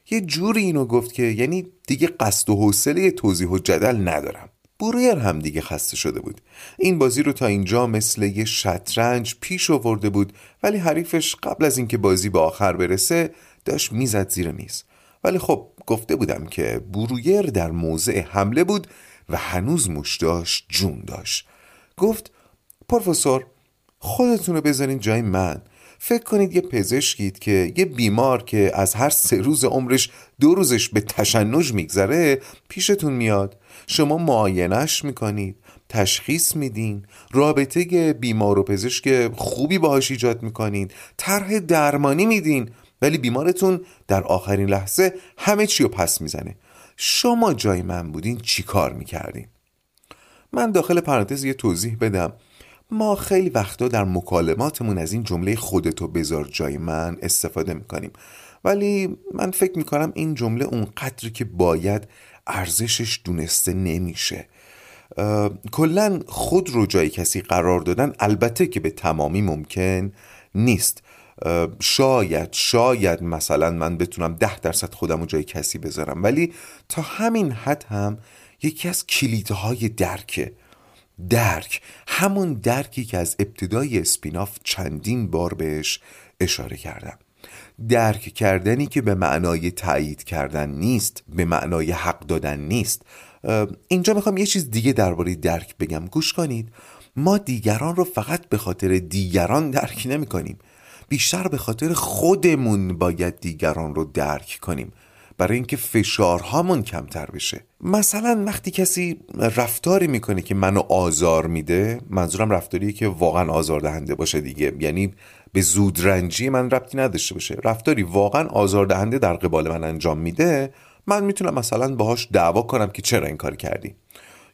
یه جوری اینو گفت که یعنی دیگه قصد و حوصله توضیح و جدل ندارم. برویر هم دیگه خسته شده بود. این بازی رو تا اینجا مثل یه شطرنج پیش آورده بود ولی حریفش قبل از اینکه بازی به آخر برسه داشت می‌زد زیر میز. ولی خب گفته بودم که برویر در موضع حمله بود و هنوز موش داشت جون داشت. گفت پروفسور خودتون رو بذارین جای من. فکر کنید یه پزشکید که یه بیمار که از هر سه روز عمرش دو روزش به تشنج میگذره پیشتون میاد. شما معاینش می‌کنید تشخیص میدین رابطه بیمار و پزشک خوبی باهاش ایجاد می‌کنید طرح درمانی میدین ولی بیمارتون در آخرین لحظه همه چی رو پس می‌زنه. شما جای من بودین چی کار می‌کردین؟ من داخل پرانتز یه توضیح بدم. ما خیلی وقتا در مکالماتمون از این جمله خودتو بذار جای من استفاده می‌کنیم. ولی من فکر می‌کنم این جمله اون قدری که باید ارزشش دونسته نمیشه. کلا خود رو جای کسی قرار دادن البته که به تمامی ممکن نیست. شاید شاید مثلا من بتونم ده درصد خودم رو جای کسی بذارم ولی تا همین حد هم یکی از کلیدهای درکه درک همون درکی که از ابتدای اسپیناف چندین بار بهش اشاره کردم. درک کردنی که به معنای تایید کردن نیست به معنای حق دادن نیست. اینجا می‌خوام یه چیز دیگه درباره درک بگم. گوش کنید. ما دیگران رو فقط به خاطر دیگران درک نمی کنیم بیشتر به خاطر خودمون باید دیگران رو درک کنیم. برای اینکه فشارهامون کمتر بشه. مثلا وقتی کسی رفتاری می‌کنه که منو آزار میده منظورم رفتاریه که واقعا آزاردهنده باشه دیگه. یعنی به زودرنجی من ربطی نداشته باشه. رفتاری واقعا آزاردهنده در قبال من انجام میده من می‌تونم مثلا باهاش دعوا کنم که چرا این کار کردی.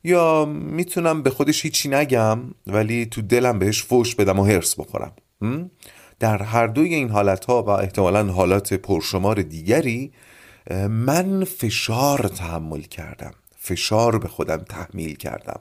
یا می‌تونم به خودش هیچی نگم ولی تو دلم بهش فوش بدم و هرس بخورم. در هر دوی این حالت ها و احتمالا حالات پرشمار دیگری من فشار تحمل کردم. فشار به خودم تحمیل کردم.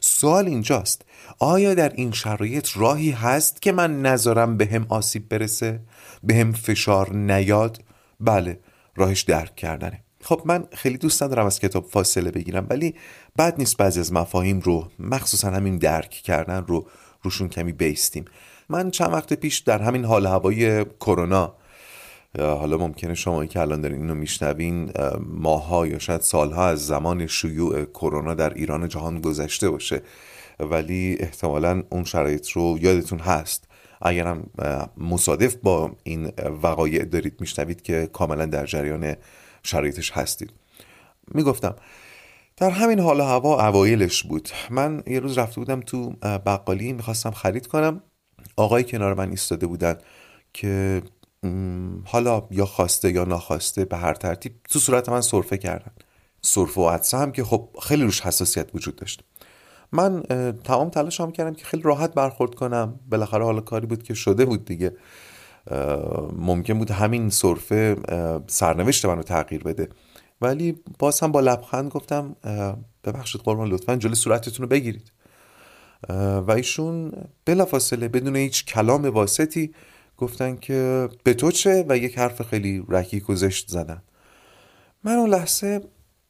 سوال اینجاست آیا در این شرایط راهی هست که من نذارم به هم آسیب برسه؟ به هم فشار نیاد؟ بله راهش درک کردنه خب من خیلی دوست ندارم از کتاب فاصله بگیرم ولی بد نیست بعضی از مفاهیم رو مخصوصا همین درک کردن رو روشون کمی بیستیم من چند وقت پیش در همین حال هوای کرونا حالا ممکنه شما که الان دارین اینو میشنوین ماها یا شاید سالها از زمان شیوع کرونا در ایران جهان گذشته باشه. ولی احتمالا اون شرایط رو یادتون هست. اگرم مصادف با این وقایع دارید میشنوید که کاملا در جریان شرایطش هستید. می‌گفتم در همین حال هوا اوایلش بود. من یه روز رفته بودم تو بقالی می‌خواستم خرید کنم. آقای کنار من ایستاده بودن که حالا یا خواسته یا ناخواسته به هر ترتیب تو صورت من سرفه کردن. سرفه و عدسه هم که خب خیلی روش حساسیت وجود داشت. من تمام تلاشم کردم که خیلی راحت برخورد کنم. بالاخره حالا کاری بود که شده بود دیگه. ممکن بود همین سرفه سرنوشت منو تغییر بده. ولی باز هم با لبخند گفتم ببخشید قربان لطفا جلوی صورتتون رو بگیرید. و ایشون بلافاصله بدون هیچ کلام واسطی گفتن که به تو چه و یک حرف خیلی رکیک و زشت زدن. من اون لحظه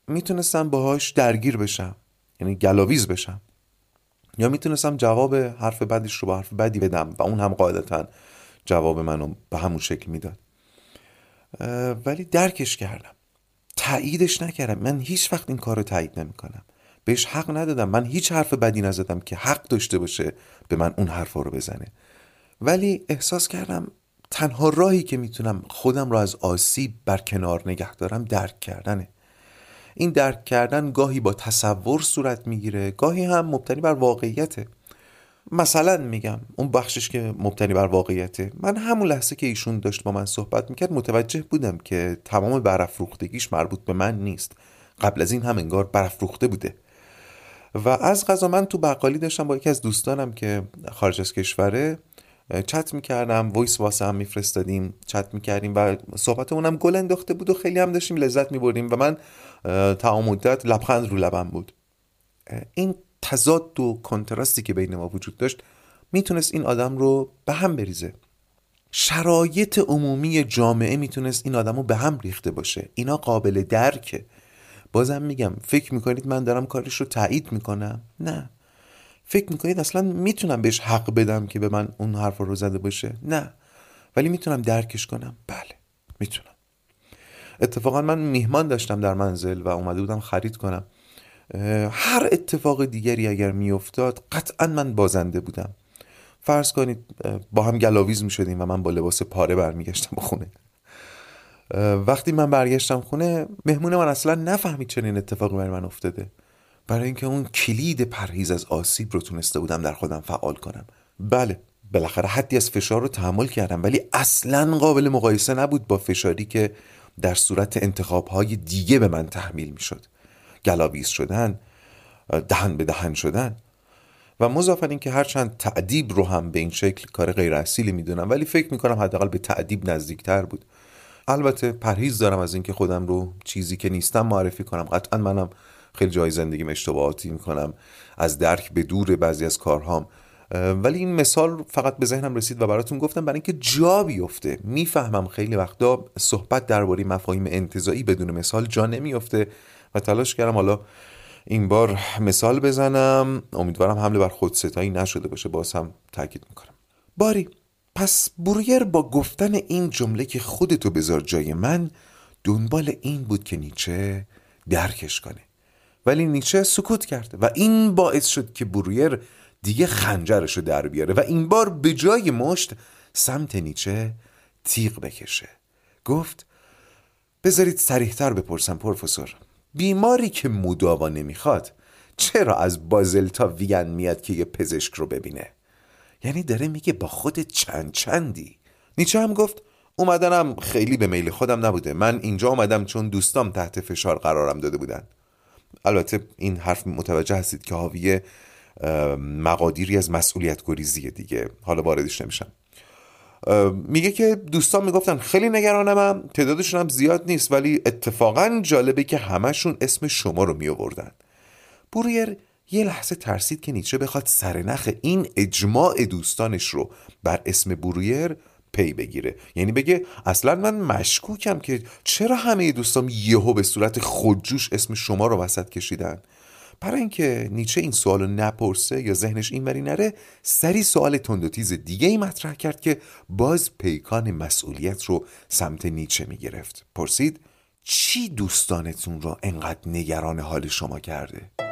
می‌تونستم باهاش درگیر بشم یعنی گلاویز بشم. یا می‌تونستم جواب حرف بدش رو با حرف بدی بدم و اون هم قاعدتا جواب منو به همون شکل می‌داد. ولی درکش کردم. تاییدش نکردم. من هیچ وقت این کار رو تایید نمی‌کنم. بهش حق ندادم. من هیچ حرف بدی نزدم که حق داشته باشه به من اون حرف رو بزنه. ولی احساس کردم تنها راهی که می‌تونم خودم را از آسیب برکنار نگه دارم درک کردنه. این درک کردن گاهی با تصور صورت می‌گیره گاهی هم مبتنی بر واقعیته. مثلا میگم اون بخشش که مبتنی بر واقعیته. من همون لحظه که ایشون داشت با من صحبت می‌کرد متوجه بودم که تمام برافروختگیش مربوط به من نیست. قبل از این هم انگار برافروخته بوده. و از غذا من تو بقالی داشتم با یکی از دوستانم که خارج از کشوره چت می‌کردم وایس واسه هم میفرستادیم چت می‌کردیم و صحبتمون هم گل انداخته بود و خیلی هم داشتیم لذت میبردیم و من تمام مدت لبخند رو لبم بود. این تضاد و کنتراستی که بین ما وجود داشت می‌تونست این آدم رو به هم بریزه. شرایط عمومی جامعه می‌تونست این آدم رو به هم ریخته باشه. اینا قابل درکه. بازم میگم فکر می‌کنید من دارم کارش رو تایید می‌کنم؟ نه. فکر می‌کنید اصلا می‌تونم بهش حق بدم که به من اون حرف رو زده باشه؟ نه. ولی می‌تونم درکش کنم؟ بله. می‌تونم. اتفاقا من میهمان داشتم در منزل و اومده بودم خرید کنم. هر اتفاق دیگری اگر میافتاد قطعا من بازنده بودم. فرض کنید با هم گلاویز می‌شدیم و من با لباس پاره برمیگشتم خونه. وقتی من برگشتم خونه مهمون من اصلا نفهمید چنین اتفاقی برای من افتاده. برای اینکه اون کلید پرهیز از آسیب رو تونسته بودم در خودم فعال کنم. بله بالاخره حدی از فشار رو تحمل کردم ولی اصلا قابل مقایسه نبود با فشاری که در صورت انتخاب های دیگه به من تحمیل می شد گلاویز شدن دهن به دهن شدن. و مضافن اینکه هرچند تعدیب رو هم به این شکل کار غیر اصیلی می‌دونم ولی فکر می‌کنم حداقل به تعدیب نزدیکتر بود. البته پرهیز دارم از اینکه خودم رو چیزی که نیستم معرفی کنم. قطعا منم خیلی جای زندگیم اشتباهاتی می‌کنم از درک به دور بعضی از کارهام. ولی این مثال فقط به ذهنم رسید و براتون گفتم برای اینکه جا بیفته. می‌فهمم خیلی وقتا صحبت درباره مفاهیم انتظایی بدون مثال جا نمیفته و تلاش کردم حالا این بار مثال بزنم. امیدوارم حمله بر خودستایی نشده باشه. باز هم تاکید می‌کنم. باری پس برویر با گفتن این جمله که خودتو بذار جای من دنبال این بود که نیچه درکش کنه. ولی نیچه سکوت کرد و این باعث شد که برویر دیگه خنجرش رو در بیاره و این بار به جای مشت سمت نیچه تیغ بکشه. گفت بذارید سریحتر بپرسم پروفسور بیماری که مداوا نمی‌خواد چرا از بازل تا وین میاد که یه پزشک رو ببینه؟ یعنی داره میگه با خود چند چندی. نیچه هم گفت اومدنم خیلی به میل خودم نبوده. من اینجا اومدم چون دوستام تحت فشار قرارم داده بودن. البته این حرف متوجه هستید که حاوی مقادیری از مسئولیت گریزیه دیگه. حالا واردش نمیشم. میگه که دوستان می‌گفتن خیلی نگرانمم تعدادشون هم زیاد نیست ولی اتفاقا جالبه که همشون اسم شما رو میآوردن. بوریر یه لحظه ترسید که نیچه بخواد سرنخ این اجماع دوستانش رو بر اسم برویر پی بگیره. یعنی بگه اصلا من مشکوکم که چرا همه دوستام یهو به صورت خودجوش اسم شما رو وسط کشیدن؟ برای اینکه نیچه این سوال رو نپرسه یا ذهنش اینوری نره سری سوال تند دیگه ای مطرح کرد که باز پیکان مسئولیت رو سمت نیچه می‌گرفت. پرسید چی دوستانتون رو انقدر نگران حال شما کرده؟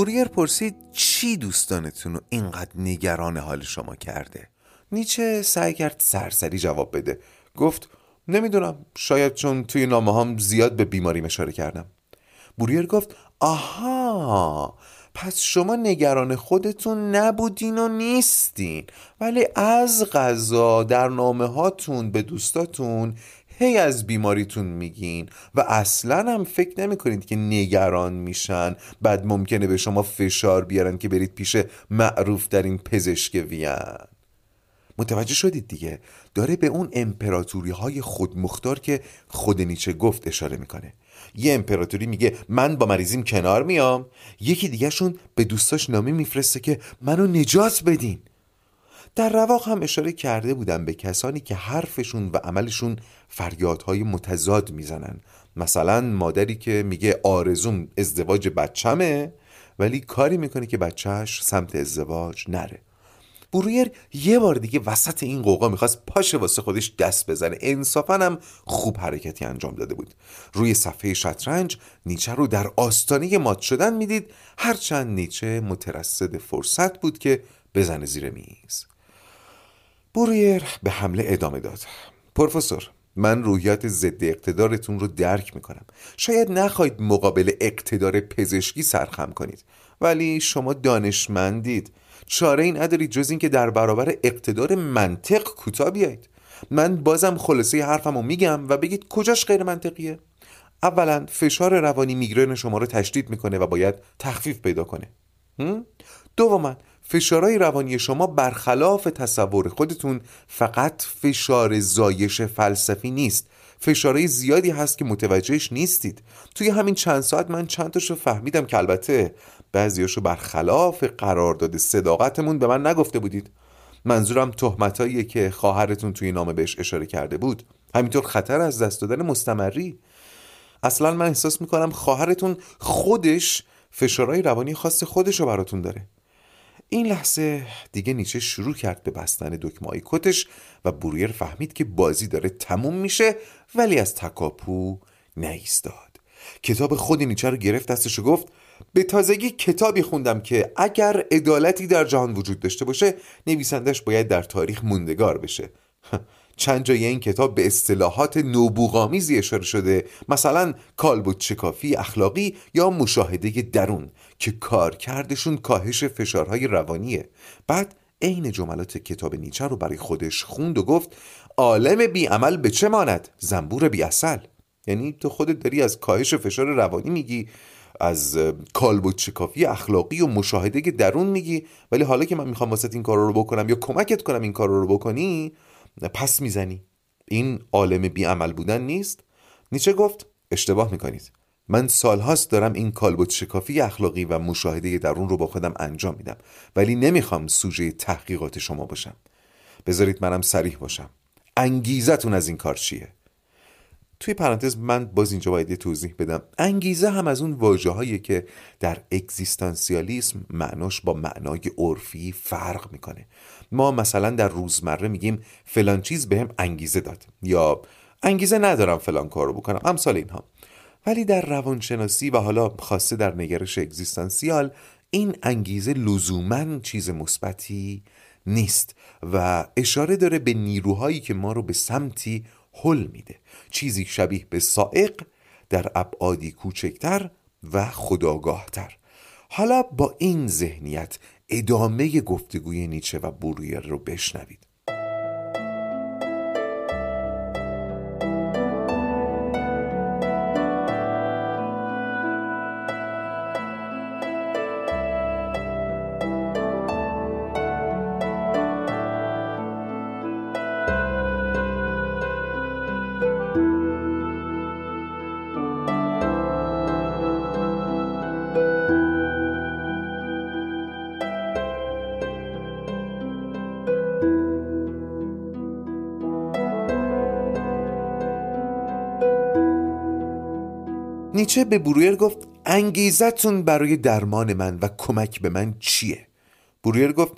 بوریر پرسید چی دوستانتون رو اینقدر نگران حال شما کرده؟ نیچه سعی کرد سرسری جواب بده. گفت نمی‌دونم شاید چون توی نامه هم زیاد به بیماری اشاره کردم. بوریر گفت آها پس شما نگران خودتون نبودین و نیستین. ولی از غذا در نامه هاتون به دوستاتون هی از بیماریتون میگین و اصلا هم فکر نمی کنید که نگران میشن. بعد ممکنه به شما فشار بیارن که برید پیش معروف در این پزشک وین متوجه شدید دیگه؟ داره به اون امپراتوری های خودمختار که خود نیچه گفت اشاره می‌کنه. یه امپراتوری میگه من با مریضیم کنار میام. یکی دیگهشون به دوستاش نامه میفرسته که منو نجات بدین. در رواق هم اشاره کرده بودم به کسانی که حرفشون و عملشون فریادهای متضاد می‌زنن. مثلا مادری که میگه آرزوم ازدواج بچمه ولی کاری می‌کنه که بچهش سمت ازدواج نره. برویر یه بار دیگه وسط این قوقا می‌خواست پاشه واسه خودش دست بزنه. انصافا هم خوب حرکتی انجام داده بود. روی صفحه شطرنج نیچه رو در آستانه مات شدن می‌دید. هرچند نیچه مترصد فرصت بود که بزنه زیر میز. برویر به حمله ادامه داد. پروفسور من روحیات ضد اقتدارتون رو درک می‌کنم. شاید نخواهید مقابل اقتدار پزشکی سرخم کنید. ولی شما دانشمندید. چاره این ندارید جز اینکه در برابر اقتدار منطق کوتاه بیایید. من بازم خلاصه حرفم رو میگم و بگید کجاش غیر منطقیه. اولا فشار روانی میگرن شما رو تشدید می‌کنه و باید تخفیف پیدا کنه. دوما فشارهای روانی شما برخلاف تصور خودتون فقط فشار زایش فلسفی نیست. فشارهای زیادی هست که متوجهش نیستید. توی همین چند ساعت من چند تاشو فهمیدم که البته بعضیاشو برخلاف قرارداد صداقتمون به من نگفته بودید. منظورم تهمتاییه که خواهرتون توی نامه بهش اشاره کرده بود. همینطور خطر از دست دادن مستمری. اصلا من احساس می‌کنم خواهرتون خودش فشارهای روانی خاص خودش رو براتون داره. این لحظه دیگه نیچه شروع کرد به بستن دکمه کتش و برویر فهمید که بازی داره تموم میشه ولی از تکاپو نیستاد. کتاب خود نیچه رو گرفت دستش و گفت به تازگی کتابی خوندم که اگر عدالتی در جهان وجود داشته باشه نویسندش باید در تاریخ موندگار بشه. چند جای این کتاب به اصطلاحات نوبوغامیزی اشاره شده. مثلا کالبوت شکافی اخلاقی یا مشاهده درون که کارکردشون کاهش فشارهای روانیه. بعد عین جملات کتاب نیچه رو برای خودش خوند و گفت عالم بی عمل به چه ماند؟ زنبور بی اصل یعنی تو خودت داری از کاهش فشار روانی میگی از کالبوت شکافی اخلاقی و مشاهده درون میگی ولی حالا که من می‌خوام واسه این کار رو بکنم یا کمکت کنم این کار رو بکنی پس می‌زنی. این عالم بی عمل بودن نیست. نیچه گفت اشتباه می‌کنید. من سالهاست دارم این کالبوت شکافی اخلاقی و مشاهده درون رو با خودم انجام میدم. ولی نمی‌خوام سوژه تحقیقات شما باشم. بذارید منم سریح باشم. انگیزتون از این کار چیه؟ توی پرانتز من باز اینجا باید توضیح بدم. انگیزه هم از اون واجه که در اگزیستانسیالیسم معناش با معنای عرفی فرق می‌کنه. ما مثلا در روزمره میگیم فلان چیز بهم انگیزه داد یا انگیزه ندارم فلان کار رو بکنم. امثال اینها. ولی در روانشناسی و حالا خاصه در نگرش اگزیستانسیال این انگیزه لزوما چیز مثبتی نیست و اشاره داره به نیروهایی که ما رو به سمتی حل میده. چیزی شبیه به سائق در ابعادی کوچکتر و خداگاهتر. حالا با این ذهنیت ادامه گفتگوی نیچه و برویر رو بشنوید. نیچه به برویر گفت انگیزتون برای درمان من و کمک به من چیه؟ برویر گفت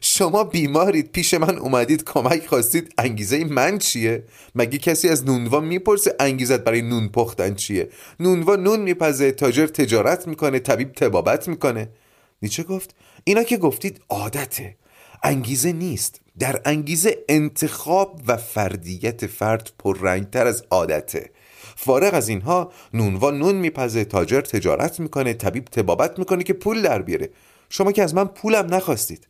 شما بیمارید پیش من اومدید کمک خواستید انگیزه من چیه؟ مگه کسی از نونوا می‌پرسه انگیزت برای نون پختن چیه؟ نونوا نون میپزه تاجر تجارت می‌کنه طبیب تبابت می‌کنه نیچه گفت اینا که گفتید عادته انگیزه نیست در انگیزه انتخاب و فردیت فرد پررنگتر از عادته فارغ از اینها نونوا نون میپزه تاجر تجارت می‌کنه طبیب تبابت می‌کنه که پول در بیاره. شما که از من پولم نخواستید.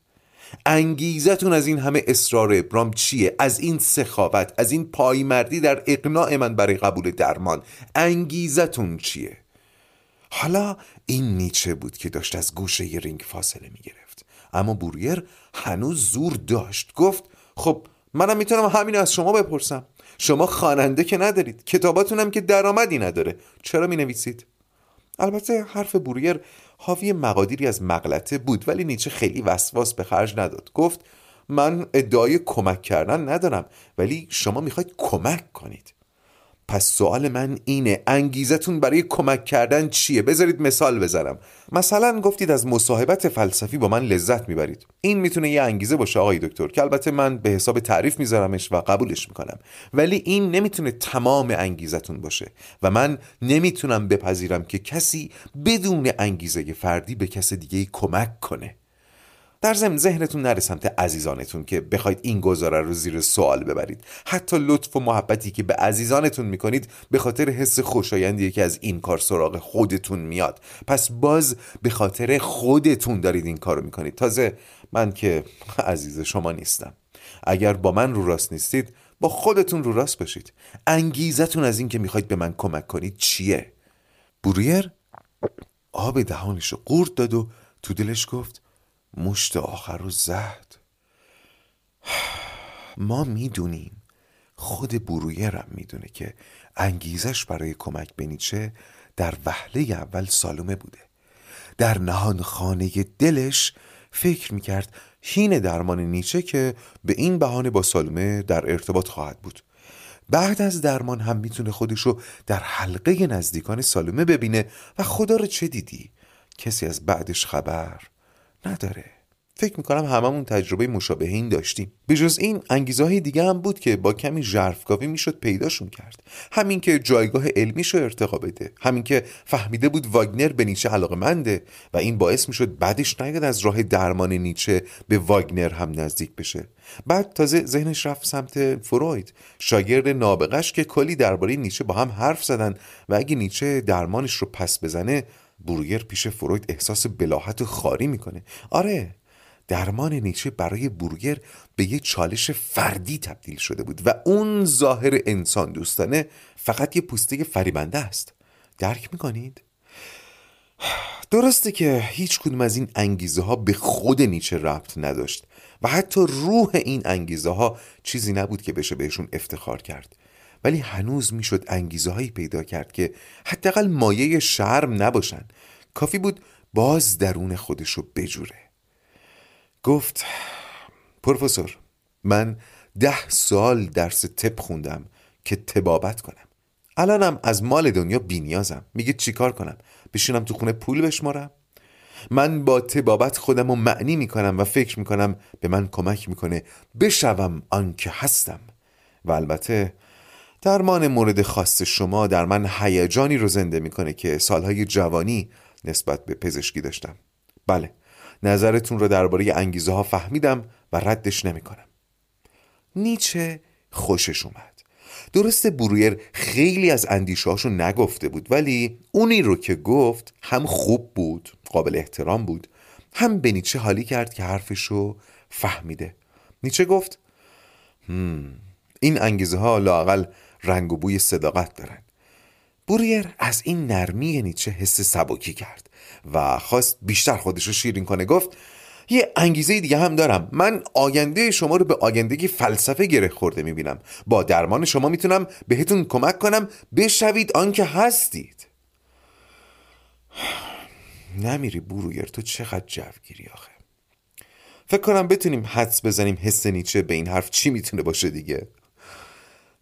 انگیزتون از این همه اصرار ابرام چیه؟ از این سخاوت از این پایمردی در اقناع من برای قبول درمان انگیزتون چیه؟ حالا این نیچه بود که داشت از گوشه رینگ فاصله می‌گرفت. اما بوریر هنوز زور داشت. گفت خب منم می‌تونم همین از شما بپرسم. شما خواننده که ندارید. کتاباتونم که درآمدی نداره. چرا می نویسید؟ البته حرف بوریر حاوی مقادیری از مغلطه بود ولی نیچه خیلی وسواس به خرج نداد. گفت من ادعای کمک کردن ندارم ولی شما می‌خواید کمک کنید. پس سوال من اینه انگیزتون برای کمک کردن چیه؟ بذارید مثال بزنم. مثلا گفتید از مصاحبت فلسفی با من لذت می‌برید. این می‌تونه یه انگیزه باشه آقای دکتر. که البته من به حساب تعریف میذارمش و قبولش می‌کنم. ولی این نمی‌تونه تمام انگیزتون باشه و من نمی‌تونم بپذیرم که کسی بدون انگیزه فردی به کس دیگه کمک کنه. در ضمن ذهنتون نره سمت عزیزانتون که بخواید این گزاره رو زیر سوال ببرید. حتی لطف و محبتی که به عزیزانتون می‌کنید به خاطر حس خوشایندی که از این کار سراغ خودتون میاد. پس باز به خاطر خودتون دارید این کارو می‌کنید. تازه من که عزیز شما نیستم. اگر با من رو راست نیستید با خودتون رو راست باشید. انگیزتون از این که می‌خواید به من کمک کنید چیه؟ بوریر آب دهانش رو قورت داد و تو دلش گفت مشت آخر رو زد ما می‌دونیم. خود برویرم می‌دونه که انگیزش برای کمک به نیچه در وهله اول سالومه بوده. در نهان خانه دلش فکر می‌کرد هین درمان نیچه که به این بهانه با سالومه در ارتباط خواهد بود. بعد از درمان هم می‌تونه خودشو در حلقه نزدیکان سالومه ببینه و خدا رو چه دیدی؟ کسی از بعدش خبر نداره. فکر می‌کنم هممون تجربه مشابه این داشتیم. به جز این انگیزه های دیگه هم بود که با کمی ژرفگاوی می‌شد پیداشون کرد. همین که جایگاه علمیش رو ارتقا بده. همین که فهمیده بود واگنر به نیچه علاقه منده و این باعث می‌شد بعدش نیاد از راه درمان نیچه به واگنر هم نزدیک بشه. بعد تازه ذهنش رفت سمت فروید شاگرد نابغش که کلی درباره نیچه با هم حرف زدن و اگه نیچه درمانش رو پس بزنه بروگر پیش فروید احساس بلاحت و خاری می‌کنه. آره درمان نیچه برای بورگر به یه چالش فردی تبدیل شده بود و اون ظاهر انسان دوستانه فقط یه پوسته فریبنده است. درک می‌کنید؟ درسته که هیچ کدوم از این انگیزه ها به خود نیچه ربط نداشت و حتی روح این انگیزه ها چیزی نبود که بشه بهشون افتخار کرد. ولی هنوز می‌شد انگیزه هایی پیدا کرد که حداقل مایه شرم نباشن. کافی بود باز درون خودش رو بجوره. گفت پروفسور من ده سال درس تپ خوندم که تبابت کنم. الانم از مال دنیا بینیازم. میگه چیکار کنم؟ بشینم تو خونه پول بشمارم؟ من با تبابت خودم رو معنی می‌کنم و فکر می‌کنم به من کمک می‌کنه بشوم آنکه هستم. و البته درمان مورد خاص شما در من هیجانی رو زنده می‌کنه که سالهای جوانی نسبت به پزشکی داشتم. بله نظرتون رو درباره انگیزه ها فهمیدم و ردش نمی‌کنم. نیچه خوشش اومد. درسته برویر خیلی از اندیشهاشو نگفته بود ولی اونی رو که گفت هم خوب بود قابل احترام بود هم به نیچه حالی کرد که حرفشو فهمیده. نیچه گفت این انگیزه ها لاقل رنگ و بوی صداقت دارن. بوریر از این نرمی نیچه حس سبکی کرد و خواست بیشتر خودش رو شیرین کنه. گفت یه انگیزه دیگه هم دارم. من آینده شما رو به آیندگی فلسفه گره خورده می‌بینم. با درمان شما می‌تونم بهتون کمک کنم بشوید آنکه هستید. نمیری برویر تو چقدر جوگیری آخه. فکر کنم بتونیم حدس بزنیم حس نیچه به این حرف چی می‌تونه باشه دیگه.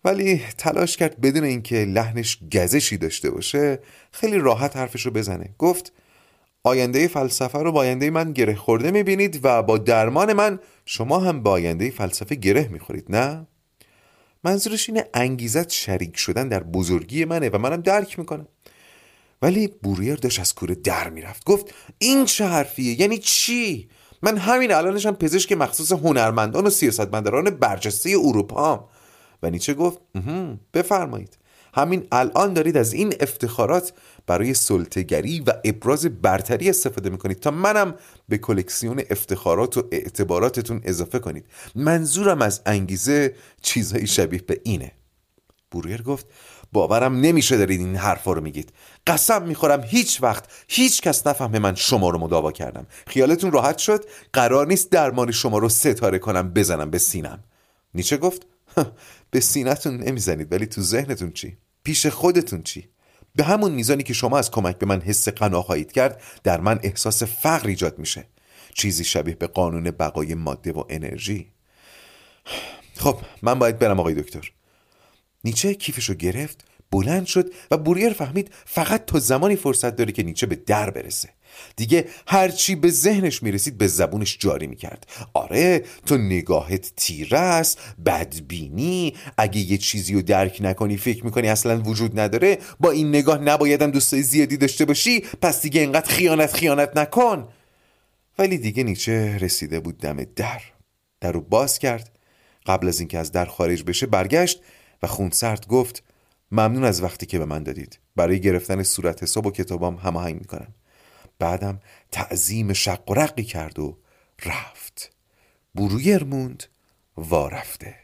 ولی تلاش کرد بدون اینکه لحنش گزشی داشته باشه خیلی راحت حرفش رو بزنه. گفت آینده فلسفه رو با آینده من گره خورده می‌بینید و با درمان من شما هم با آینده فلسفه گره می‌خورید نه؟ منظورش اینه انگیزت شریک شدن در بزرگی منه و منم درک می‌کنم. ولی بوریر داشت از کوره در می‌رفت. گفت این چه حرفیه؟ یعنی چی؟ من همین الانشم پزشک مخصوص هنرمندان و سیاستمداران برجسته اروپا و نیچه گفت؟ بفرمایید. همین الان دارید از این افتخارات برای سلطگری و ابراز برتری استفاده می‌کنید تا منم به کلکسیون افتخارات و اعتباراتتون اضافه کنید. منظورم از انگیزه چیزهایی شبیه به اینه. بوریر گفت باورم نمیشه دارید این حرفا رو میگید. قسم می‌خورم هیچ وقت هیچ کس نفهمه من شما رو مداوا کردم. خیالتون راحت شد؟ قرار نیست درمان شما رو ستاره کنم بزنم به سینم. نیچه گفت به سینتون نمی‌زنید ولی تو ذهنتون چی؟ پیش خودتون چی؟ به همون میزانی که شما از کمک به من حس قنا خواهید کرد در من احساس فقر ایجاد میشه. چیزی شبیه به قانون بقای ماده و انرژی. خب من باید برم آقای دکتر. نیچه کیفشو گرفت بلند شد و بوریر فهمید فقط تا زمانی فرصت داره که نیچه به در برسه. دیگه هرچی به ذهنش می‌رسید به زبونش جاری می‌کرد. آره تو نگاهت تیره است بدبینی. اگه یه چیزی رو درک نکنی فکر می‌کنی اصلا وجود نداره با این نگاه نبایدم دوستای زیادی داشته باشی. پس دیگه اینقدر خیانت خیانت نکن. ولی دیگه نیچه رسیده بود دم در. در رو باز کرد. قبل از اینکه از در خارج بشه برگشت و خونسرد گفت ممنون از وقتی که به من دادید. برای گرفتن صورت حساب و کتابام هماهنگ می‌کنم. بعدم تعظیم شق و رقی کرد و رفت. برویر موند وا رفته.